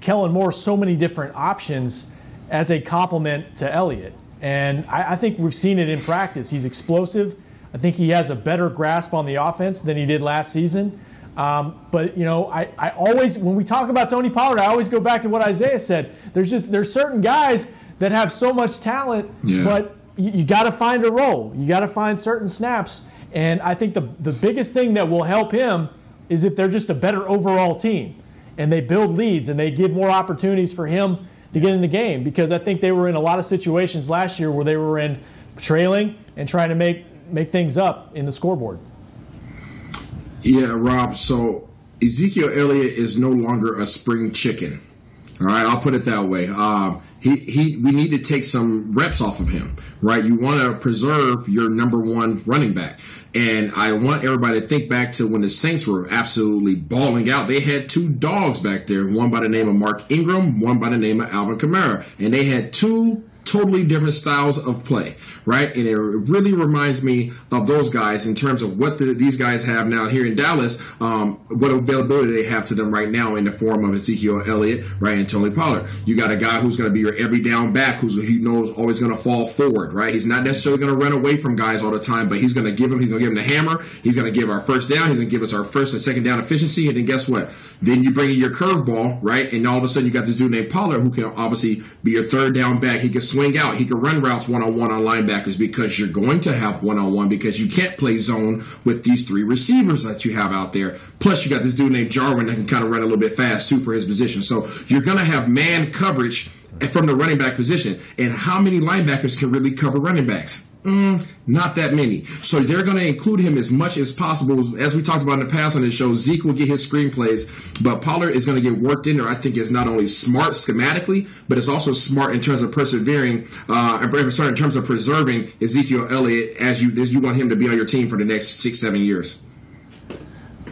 E: Kellen Moore so many different options as a complement to Elliott. And I, I think we've seen it in practice. He's explosive. I think he has a better grasp on the offense than he did last season. Um, but you know, I, I always when we talk about Tony Pollard, I always go back to what Isaiah said. There's just there's certain guys that have so much talent, yeah. but you, you got to find a role. You got to find certain snaps. And I think the, the biggest thing that will help him is if they're just a better overall team and they build leads and they give more opportunities for him to get in the game. Because I think they were in a lot of situations last year where they were in trailing and trying to make, make things up in the scoreboard.
F: Yeah, Rob. So Ezekiel Elliott is no longer a spring chicken. All right, I'll put it that way. Um, he, he, we need to take some reps off of him, right? You want to preserve your number one running back. And I want everybody to think back to when the Saints were absolutely balling out. They had two dogs back there, one by the name of Mark Ingram, one by the name of Alvin Kamara. And they had two totally different styles of play, right? And it really reminds me of those guys in terms of what the, these guys have now here in Dallas, um, what availability they have to them right now in the form of Ezekiel Elliott, right, and Tony Pollard. You got a guy who's going to be your every down back, who's he knows always going to fall forward, right? He's not necessarily going to run away from guys all the time, but he's going to give him, he's going to give him the hammer, he's going to give our first down, he's going to give us our first and second down efficiency, and then guess what? Then you bring in your curveball, right, and all of a sudden you got this dude named Pollard who can obviously be your third down back. He can swing out, he can run routes one on one on linebackers because you're going to have one on one because you can't play zone with these three receivers that you have out there. Plus, you got this dude named Jarwin that can kind of run a little bit fast too for his position. So you're going to have man coverage from the running back position. And how many linebackers can really cover running backs? Mm, not that many. So they're going to include him as much as possible. As we talked about in the past on the show, Zeke will get his screenplays, but Pollard is going to get worked in there. I think is not only smart schematically, but it's also smart in terms of persevering, uh, sorry, in terms of preserving Ezekiel Elliott as you as you want him to be on your team for the next six, seven years.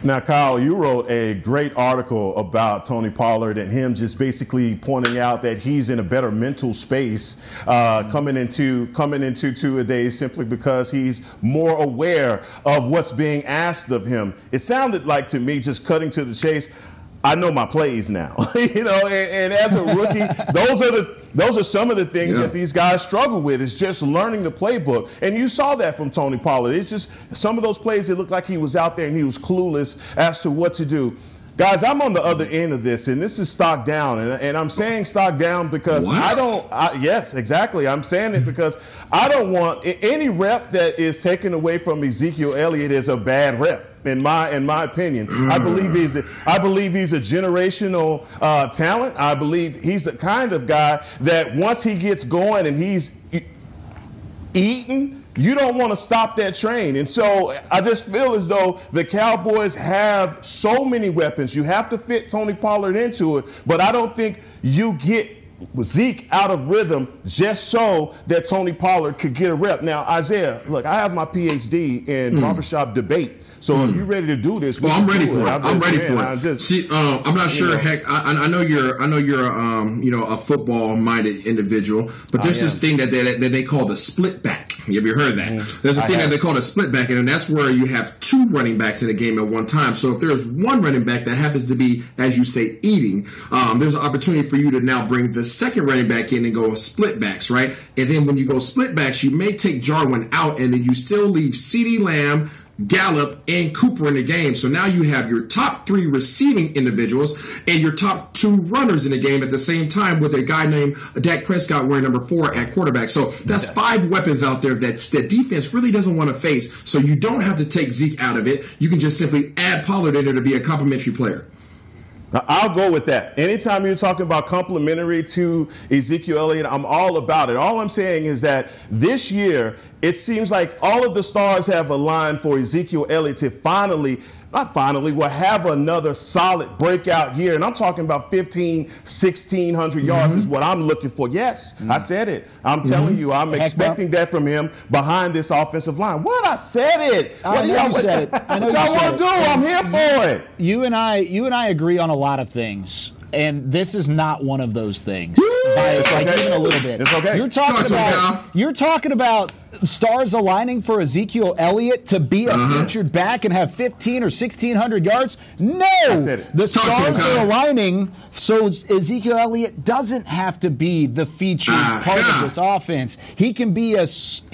G: Now, Kyle, you wrote a great article about Tony Pollard and him just basically pointing out that he's in a better mental space uh, coming into coming into two a day simply because he's more aware of what's being asked of him. It sounded like to me, just cutting to the chase, I know my plays now. you know, and, and, as a rookie, those are the those are some of the things yeah. that these guys struggle with is just learning the playbook. And you saw that from Tony Pollard. It's just some of those plays it looked like he was out there and he was clueless as to what to do. Guys, I'm on the other end of this, and this is stock down. And, and I'm saying stock down because what? I don't, I, yes, exactly. I'm saying it because I don't want any rep that is taken away from Ezekiel Elliott is a bad rep in my in my opinion. I believe he's a, I believe he's a generational uh, talent. I believe he's the kind of guy that once he gets going and he's eating, you don't want to stop that train. And so I just feel as though the Cowboys have so many weapons. You have to fit Tony Pollard into it, but I don't think you get Zeke out of rhythm just so that Tony Pollard could get a rep. Now, Isaiah, look, I have my PhD in mm. barbershop debate. So mm. if you're ready to do this,
F: well, I'm ready for it. I'm, I'm ready for it. See, um, I'm not sure. Know. Heck, I, I, know you're. I know you're. Um, you know, a football-minded individual, but there's this thing that they, that they call the split back. Have you heard that? Mm. There's a thing that they call the split back, and that's where you have two running backs in a game at one time. So if there's one running back that happens to be, as you say, eating, um, there's an opportunity for you to now bring the second running back in and go split backs, right? And then when you go split backs, you may take Jarwin out, and then you still leave CeeDee Lamb Gallup, and Cooper in the game. So now you have your top three receiving individuals and your top two runners in the game at the same time with a guy named Dak Prescott wearing number four at quarterback. So that's five weapons out there that that defense really doesn't want to face. So you don't have to take Zeke out of it. You can just simply add Pollard in there to be a complementary player.
G: I'll go with that. Anytime you're talking about complimentary to Ezekiel Elliott, I'm all about it. All I'm saying is that this year, it seems like all of the stars have aligned for Ezekiel Elliott to finally not finally, will have another solid breakout year. And I'm talking about 15, 1600 yards mm-hmm. is what I'm looking for. Yes, mm-hmm. I said it. I'm mm-hmm. telling you, I'm Heck expecting that from him behind this offensive line. What? I said it.
H: I what know you said it. I know
G: what y'all want to do? I'm here for it.
H: You and I, you and I agree on a lot of things and this is not one of those things. By, like okay. even a little bit.
G: It's okay.
H: You're talking about you're talking about stars aligning for Ezekiel Elliott to be a uh-huh. featured back and have 15 or 1600 yards? No, the stars are aligning so Ezekiel Elliott doesn't have to be the featured uh, part yeah. of this offense. He can be a,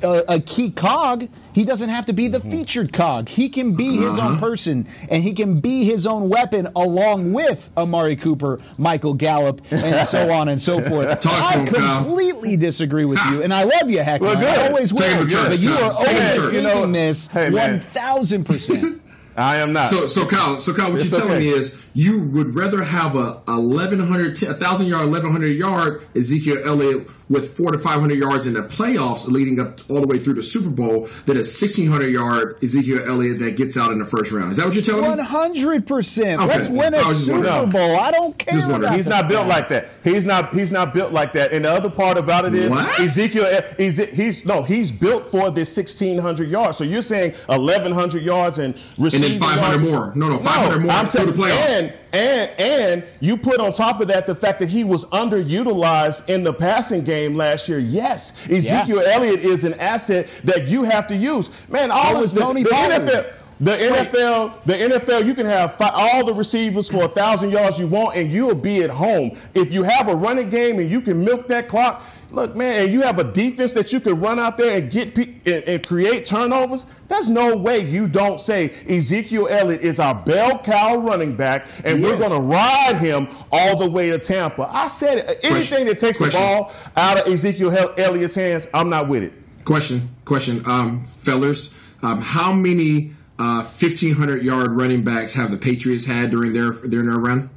H: a, a, key cog. He doesn't have to be the mm-hmm. featured cog. He can be uh-huh. his own uh-huh. person and he can be his own weapon along with Amari Cooper, Michael Gallup, and so on and so forth. I completely disagree with you, and I love you, Heck. Well, I always will. But you are overthinking you know, this one thousand percent.
G: I am not.
F: So, so Kyle, so Kyle, what it's you're telling okay. me is you would rather have a 1100, 1,000 yard, 1100 yard Ezekiel Elliott with four to 500 yards in the playoffs leading up all the way through the Super Bowl than a 1600 yard Ezekiel Elliott that gets out in the first round. Is that what you're telling
H: me? 100%. Okay. Let's win a Super
G: wondering.
H: Bowl. I don't care.
G: Just wondering. He's not built like that. He's not. He's not built like that. And the other part about it is
F: what?
G: Ezekiel. He's, he's no. He's built for this 1600 yards. So you're saying 1100 yards and receiving
F: and then 500
G: yards.
F: more. No, no, 500
G: no,
F: more
G: I'm
F: through the playoffs.
G: And and and you put on top of that the fact that he was underutilized in the passing game last year. Yes, Ezekiel yeah. Elliott is an asset that you have to use. Man, all
H: so
G: of the,
H: Tony
G: the NFL. The NFL, the NFL, you can have five, all the receivers for a thousand yards you want, and you'll be at home. If you have a running game and you can milk that clock, look, man, and you have a defense that you can run out there and get and, and, create turnovers. There's no way you don't say Ezekiel Elliott is our bell cow running back, and yes. we're going to ride him all the way to Tampa. I said it. anything that takes question. the ball out of Ezekiel Elliott's hands, I'm not with it.
F: Question, question, um, fellers, um, how many? uh, 1,500 yard running backs have the Patriots had during their during their run?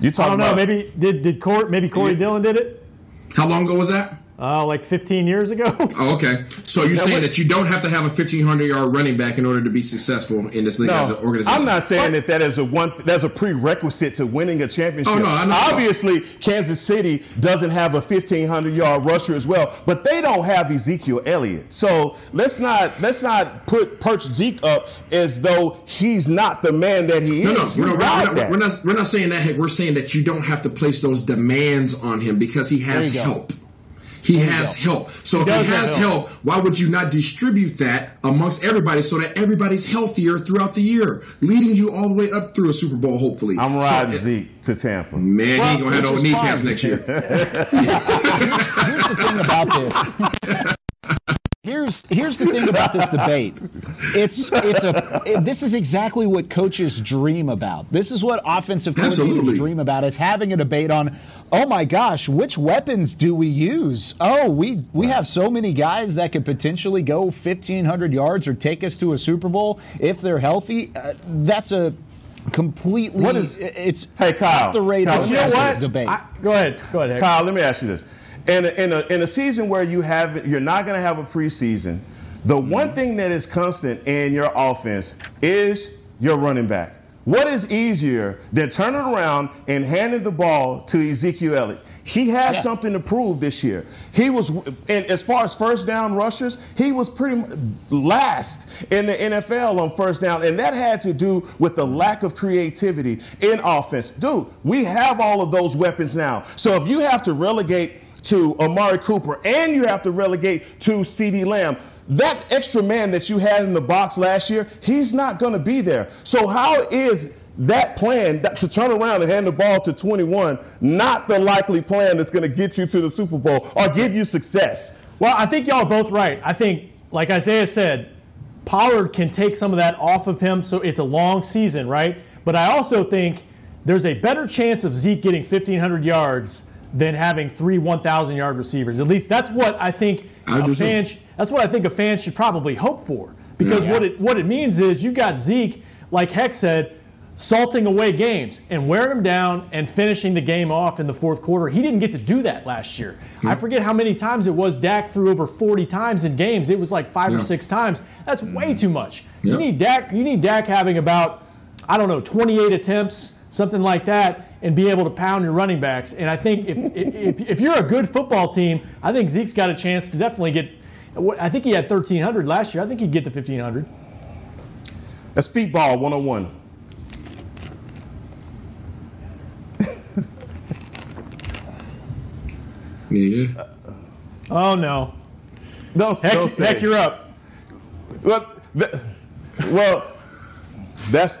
E: You talking I don't know. About, maybe did did Court maybe Corey yeah. Dillon did it?
F: How long ago was that?
E: Uh, like 15 years ago.
F: oh, okay. So you're saying that you don't have to have a 1500 yard running back in order to be successful in this league no, as an organization.
G: I'm not saying that that is a one that's a prerequisite to winning a championship. Oh, no, I know. Obviously, Kansas City doesn't have a 1500 yard rusher as well, but they don't have Ezekiel Elliott. So let's not let's not put perch Zeke up as though he's not the man that he
F: no,
G: is.
F: No, no, we're, not, we're, not, we're not saying that. We're saying that you don't have to place those demands on him because he has help. He has help. So he if he has help. help, why would you not distribute that amongst everybody so that everybody's healthier throughout the year, leading you all the way up through a Super Bowl, hopefully?
G: I'm riding so, Zeke to Tampa.
F: Man, well, he ain't gonna have no kneecaps next year.
H: here's, here's the thing about this. Here's here's the thing about this debate. It's it's a it, this is exactly what coaches dream about. This is what offensive coaches dream about is having a debate on, oh my gosh, which weapons do we use? Oh, we we have so many guys that could potentially go 1500 yards or take us to a Super Bowl if they're healthy. Uh, that's a completely what is it's
G: hey Kyle
H: the rate
G: Kyle,
E: you know what
H: debate. I,
E: go ahead, go ahead.
G: Kyle, let me ask you this in a, in a, in a season where you have you're not going to have a preseason, the mm-hmm. one thing that is constant in your offense is your running back. What is easier than turning around and handing the ball to Ezekiel Elliott? He has yeah. something to prove this year. He was, and as far as first down rushers, he was pretty last in the NFL on first down, and that had to do with the lack of creativity in offense. Dude, we have all of those weapons now. So if you have to relegate to Amari Cooper, and you have to relegate to CeeDee Lamb. That extra man that you had in the box last year, he's not going to be there. So, how is that plan that, to turn around and hand the ball to 21 not the likely plan that's going to get you to the Super Bowl or give you success?
E: Well, I think y'all are both right. I think, like Isaiah said, Pollard can take some of that off of him, so it's a long season, right? But I also think there's a better chance of Zeke getting 1,500 yards than having three 1,000 yard receivers. At least that's what I think I a fan. Sh- that's what I think a fan should probably hope for. Because mm, yeah. what it what it means is you got Zeke, like Heck said, salting away games and wearing them down and finishing the game off in the fourth quarter. He didn't get to do that last year. Yeah. I mm. forget how many times it was. Dak threw over 40 times in games. It was like five yeah. or six times. That's way mm. too much. You need Dak. You need Dak having about I don't know 28 attempts, something like that and be able to pound your running backs. And I think if, if, if you're a good football team, I think Zeke's got a chance to definitely get. I think he had 1,300 last year. I think he'd get to 1,500.
G: That's feet ball 101.
F: yeah.
E: oh no.
G: No,
E: heck,
G: no
E: heck, you're up.
G: Well, well, that's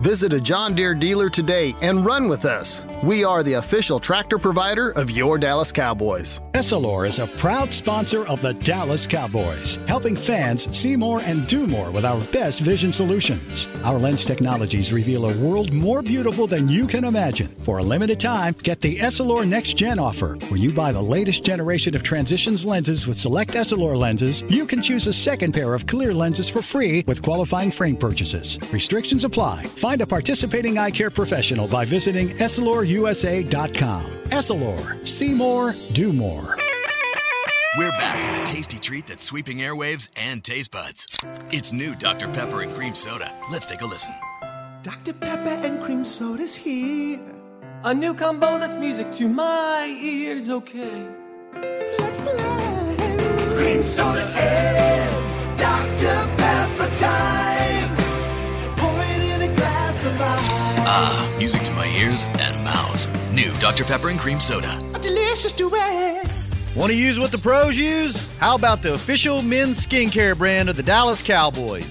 L: Visit a John Deere dealer today and run with us. We are the official tractor provider of your Dallas Cowboys.
M: Essilor is a proud sponsor of the Dallas Cowboys, helping fans see more and do more with our best vision solutions. Our lens technologies reveal a world more beautiful than you can imagine. For a limited time, get the Essilor Next Gen offer. When you buy the latest generation of transitions lenses with select Essilor lenses, you can choose a second pair of clear lenses for free with qualifying frame purchases. Restrictions apply. Find a participating eye care professional by visiting EssilorUSA.com. Essilor, see more, do more.
N: We're back with a tasty treat that's sweeping airwaves and taste buds. It's new Dr. Pepper and Cream Soda. Let's take a listen.
J: Dr. Pepper and cream soda's here. A new combo that's music to my ears, okay. Let's play. Cream soda and Dr. Pepper time.
N: Ah, music to my ears and mouth. New Dr. Pepper and Cream Soda.
J: A delicious duet.
I: Want to use what the pros use? How about the official men's skincare brand of the Dallas Cowboys?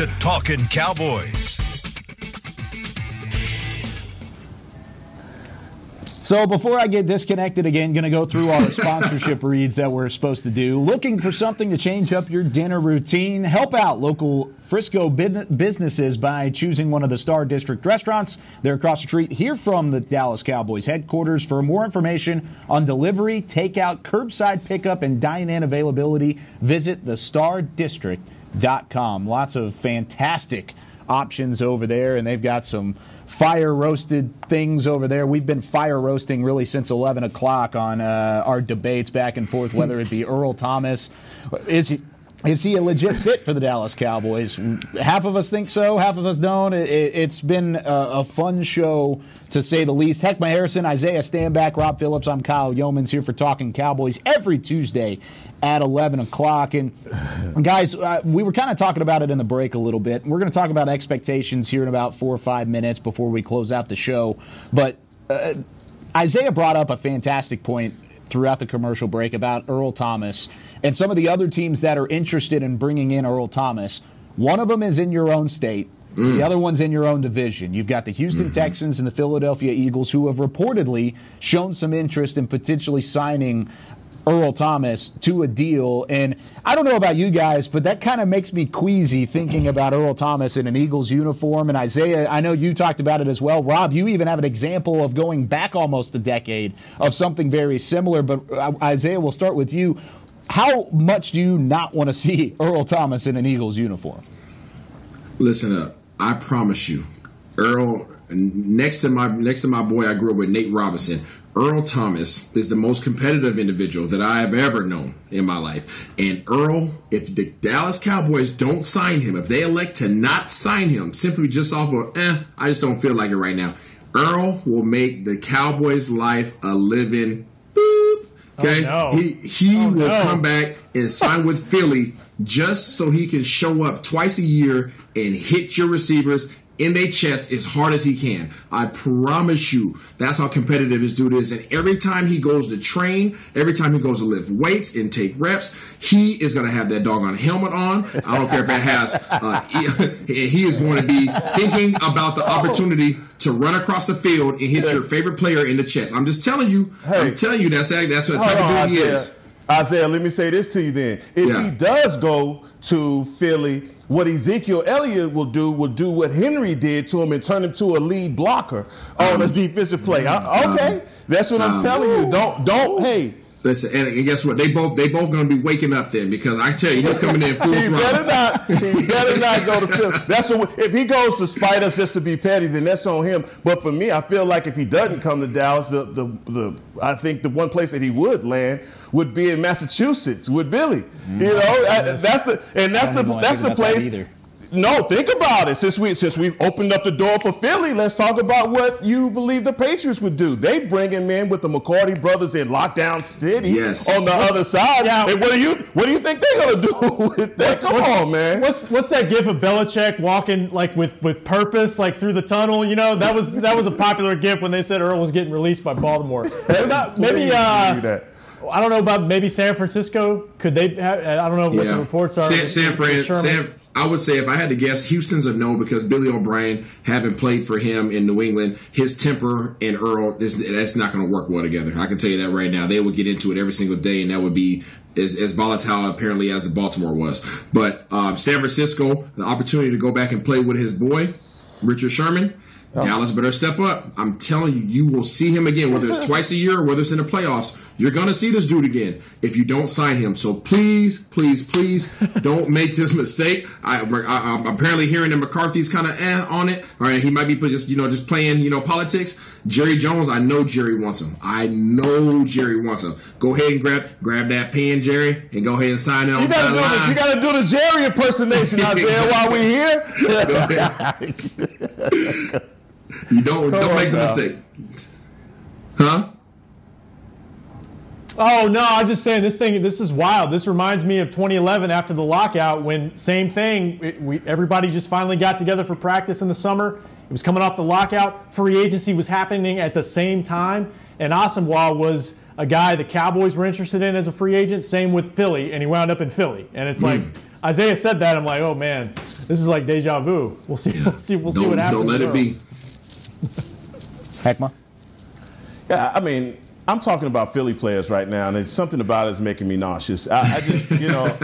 K: to Talking Cowboys.
D: So before I get disconnected again, going to go through our sponsorship reads that we're supposed to do. Looking for something to change up your dinner routine? Help out local Frisco businesses by choosing one of the Star District restaurants. They're across the street here from the Dallas Cowboys headquarters. For more information on delivery, takeout, curbside pickup, and dine-in availability, visit thestardistrict.com. Lots of fantastic options over there, and they've got some fire roasted things over there. We've been fire roasting really since 11 o'clock on uh, our debates back and forth, whether it be Earl Thomas. Is he, is he a legit fit for the Dallas Cowboys? Half of us think so, half of us don't. It, has been a, a, fun show, to say the least. Heckma Harrison, Isaiah Stanback, Rob Phillips, I'm Kyle Youmans here for Talking Cowboys every Tuesday at 11 o'clock. And guys, uh, we were kind of talking about it in the break a little bit. We're going to talk about expectations here in about four or five minutes before we close out the show. But uh, Isaiah brought up a fantastic point throughout the commercial break about Earl Thomas and some of the other teams that are interested in bringing in Earl Thomas. One of them is in your own state. Mm. The other one's in your own division. You've got the Houston mm-hmm. Texans and the Philadelphia Eagles, who have reportedly shown some interest in potentially signing Earl Thomas to a deal. And I don't know about you guys, but that kind of makes me queasy thinking about Earl Thomas in an Eagles uniform. And Isaiah, I know you talked about it as well. Rob, you even have an example of going back almost a decade of something very similar. But uh, Isaiah, we'll start with you. How much do you not want to see Earl Thomas in an Eagles uniform?
F: Listen up. I promise you, Earl. Next to my next to my boy, I grew up with Nate Robinson. Earl Thomas is the most competitive individual that I have ever known in my life. And Earl, if the Dallas Cowboys don't sign him, if they elect to not sign him simply just off of, eh, I just don't feel like it right now, Earl will make the Cowboys' life a living boop. Okay? Oh, no. He, he oh, will no. come back and sign with Philly just so he can show up twice a year and hit your receivers in their chest as hard as he can. I promise you, that's how competitive this dude is. And every time he goes to train, every time he goes to lift weights and take reps, he is going to have that doggone helmet on. I don't care if it has. Uh, he, is going to be thinking about the opportunity to run across the field and hit your favorite player in the chest. I'm just telling you. Hey, I'm telling you that's that, that's what type of dude he is.
G: Isaiah, let me say this to you then. If yeah. he does go to Philly what Ezekiel Elliott will do will do what Henry did to him and turn him to a lead blocker on a mm. defensive play. I, okay, that's what I'm mm. telling you. Don't don't hey.
F: Listen, and guess what? They both they both going to be waking up then because I tell you he's coming in full
G: he better not. He better not go to Philly. That's what, if he goes to spite us just to be petty, then that's on him. But for me, I feel like if he doesn't come to Dallas, the the, the I think the one place that he would land would be in Massachusetts with Billy. Mm-hmm. You know, I, that's the and that's the that's the place. That no, think about it. Since we since we've opened up the door for Philly, let's talk about what you believe the Patriots would do. They bring him in with the McCourty brothers in lockdown city
F: yes.
G: on the
F: what's,
G: other side. Yeah. And what do you what do you think they're gonna do with that? Come on, man.
E: What's what's that gif of Belichick walking like with, with purpose, like through the tunnel? You know, that was that was a popular gif when they said Earl was getting released by Baltimore. maybe uh, I don't know about maybe San Francisco. Could they? Have, I don't know what yeah. the reports are.
F: San, San Fran. San, I would say if I had to guess, Houston's a no because Billy O'Brien, having played for him in New England, his temper and Earl, that's not going to work well together. I can tell you that right now. They would get into it every single day, and that would be as, as volatile apparently as the Baltimore was. But um, San Francisco, the opportunity to go back and play with his boy, Richard Sherman Oh. Dallas better step up. I'm telling you, you will see him again, whether it's twice a year or whether it's in the playoffs. You're going to see this dude again if you don't sign him. So please, please, please don't make this mistake. I, am apparently hearing that McCarthy's kind of eh on it. All right, he might be just you know just playing you know politics. Jerry Jones, I know Jerry wants him. I know Jerry wants him. Go ahead and grab grab that pen, Jerry, and go ahead and sign it.
G: You gotta, do the, you gotta do the Jerry impersonation, Isaiah, while we're
F: here. You don't Come don't make the mistake. Huh?
E: Oh no, I'm just saying this thing. This is wild. This reminds me of 2011 after the lockout, when same thing. It, we, everybody just finally got together for practice in the summer. It was coming off the lockout. Free agency was happening at the same time, and Asomugha was a guy the Cowboys were interested in as a free agent. Same with Philly, and he wound up in Philly. And it's mm. like Isaiah said that. I'm like, oh man, this is like deja vu. We'll see. Yeah. We'll see. We'll
F: don't,
E: see what happens.
F: Don't let it be.
H: Heckma?
G: Yeah, I mean, I'm talking about Philly players right now, and there's something about it is making me nauseous. I, I just, you know.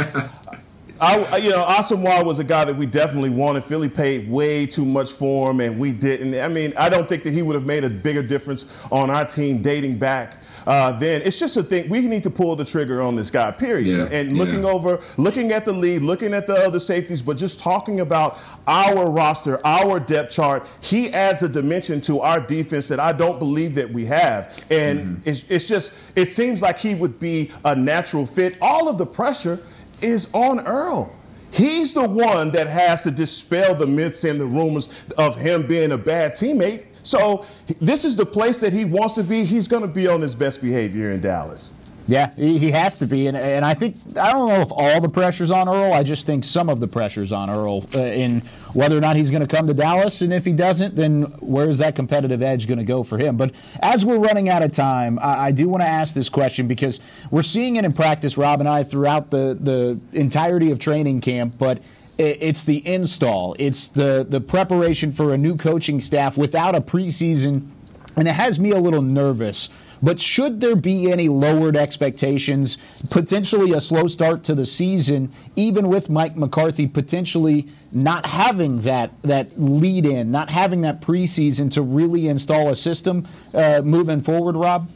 G: I, you know, Asomugha was a guy that we definitely wanted. Philly paid way too much for him, and we didn't. I mean, I don't think that he would have made a bigger difference on our team dating back uh, then it's just a thing. We need to pull the trigger on this guy, period. Yeah, and looking yeah. over, looking at the lead, looking at the other safeties, but just talking about our roster, our depth chart, he adds a dimension to our defense that I don't believe that we have. And mm-hmm. it's, it's just, it seems like he would be a natural fit. All of the pressure is on Earl. He's the one that has to dispel the myths and the rumors of him being a bad teammate. So this is the place that he wants to be. He's going to be on his best behavior in Dallas.
H: Yeah, he has to be, and, and I think I don't know if all the pressure's on Earl. I just think some of the pressure's on Earl uh, in whether or not he's going to come to Dallas, and if he doesn't, then where's that competitive edge going to go for him? But as we're running out of time, I, I do want to ask this question because we're seeing it in practice, Rob and I, throughout the the entirety of training camp, but it's the install, it's the the preparation for a new coaching staff without a preseason, and it has me a little nervous. But should there be any lowered expectations, potentially a slow start to the season, even with Mike McCarthy potentially not having that that lead in, not having that preseason to really install a system uh, moving forward, Rob?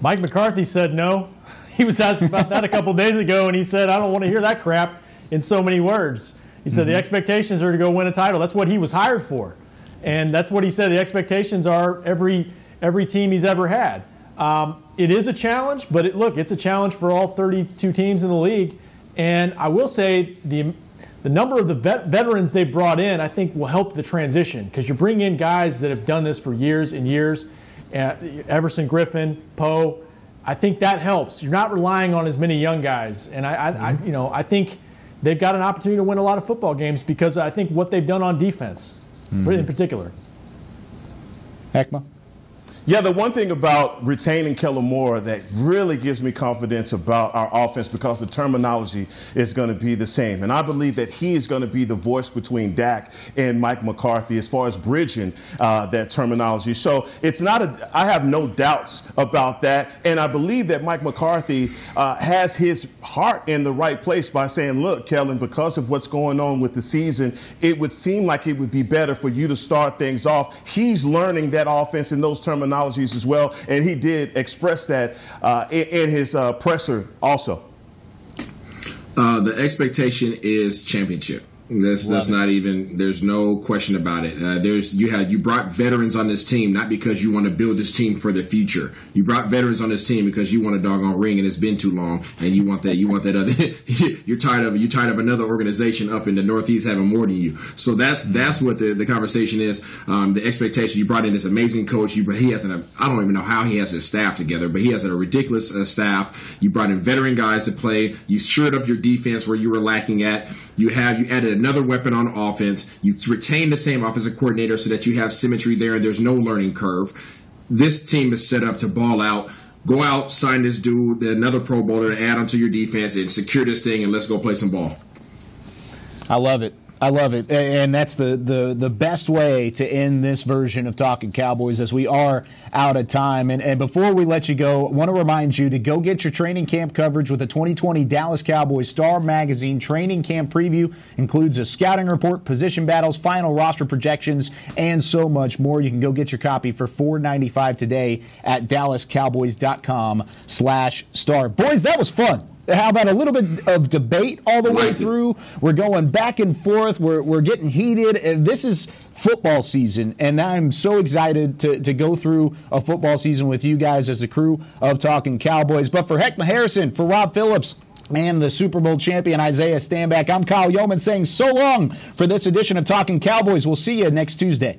E: Mike McCarthy said no. He was asked about that a couple days ago, and he said, "I don't want to hear that crap." In so many words. He said mm-hmm. the expectations are to go win a title. That's what he was hired for. And that's what he said. The expectations are every every team he's ever had. Um, it is a challenge, but it, look, it's a challenge for all 32 teams in the league. And I will say the the number of the vet, veterans they brought in, I think, will help the transition because you bring in guys that have done this for years and years. Uh, Everson Griffen, Poe. I think that helps. You're not relying on as many young guys, and I, I, I you know, I think they've got an opportunity to win a lot of football games because I think what they've done on defense, mm-hmm. in particular.
H: Heckma.
G: Yeah, the one thing about retaining Kellen Moore that really gives me confidence about our offense because the terminology is going to be the same. And I believe that he is going to be the voice between Dak and Mike McCarthy as far as bridging uh, that terminology. So it's not a, I have no doubts about that. And I believe that Mike McCarthy uh, has his heart in the right place by saying, look, Kellen, because of what's going on with the season, it would seem like it would be better for you to start things off. He's learning that offense and those terminologies technologies as well, and he did express that uh, in, his uh, presser also.
F: Uh, the expectation is championship. That's that's not even. There's no question about it. Uh, there's you had you brought veterans on this team not because you want to build this team for the future. You brought veterans on this team because you want a doggone ring and it's been too long, and you want that. You want that other. you're tired of you tired of another organization up in the Northeast having more than you. So that's that's what the, the conversation is. Um, the expectation. You brought in this amazing coach. You but he has an. I don't even know how he has his staff together, but he has a ridiculous uh, staff. You brought in veteran guys to play. You shored up your defense where you were lacking at. You have you added another weapon on offense. You retain the same offensive coordinator so that you have symmetry there and there's no learning curve. This team is set up to ball out. Go out, sign this dude, another Pro Bowler to add onto your defense and secure this thing, and let's go play some ball.
D: I love it. I love it, and that's the, the the best way to end this version of Talking Cowboys, as we are out of time. And, and before we let you go, I want to remind you to go get your training camp coverage with the 2020 Dallas Cowboys Star Magazine training camp preview. Includes a scouting report, position battles, final roster projections, and so much more. You can go get your copy for $4.95 today at DallasCowboys.com slash star. Boys, that was fun. How about a little bit of debate all the way through? We're going back and forth. We're, we're getting heated. And This is football season, and I'm so excited to, to go through a football season with you guys as a crew of Talking Cowboys. But for Heckma Harrison, for Rob Phillips, and the Super Bowl champion Isaiah Stanback, I'm Kyle Youmans saying so long for this edition of Talking Cowboys. We'll see you next Tuesday.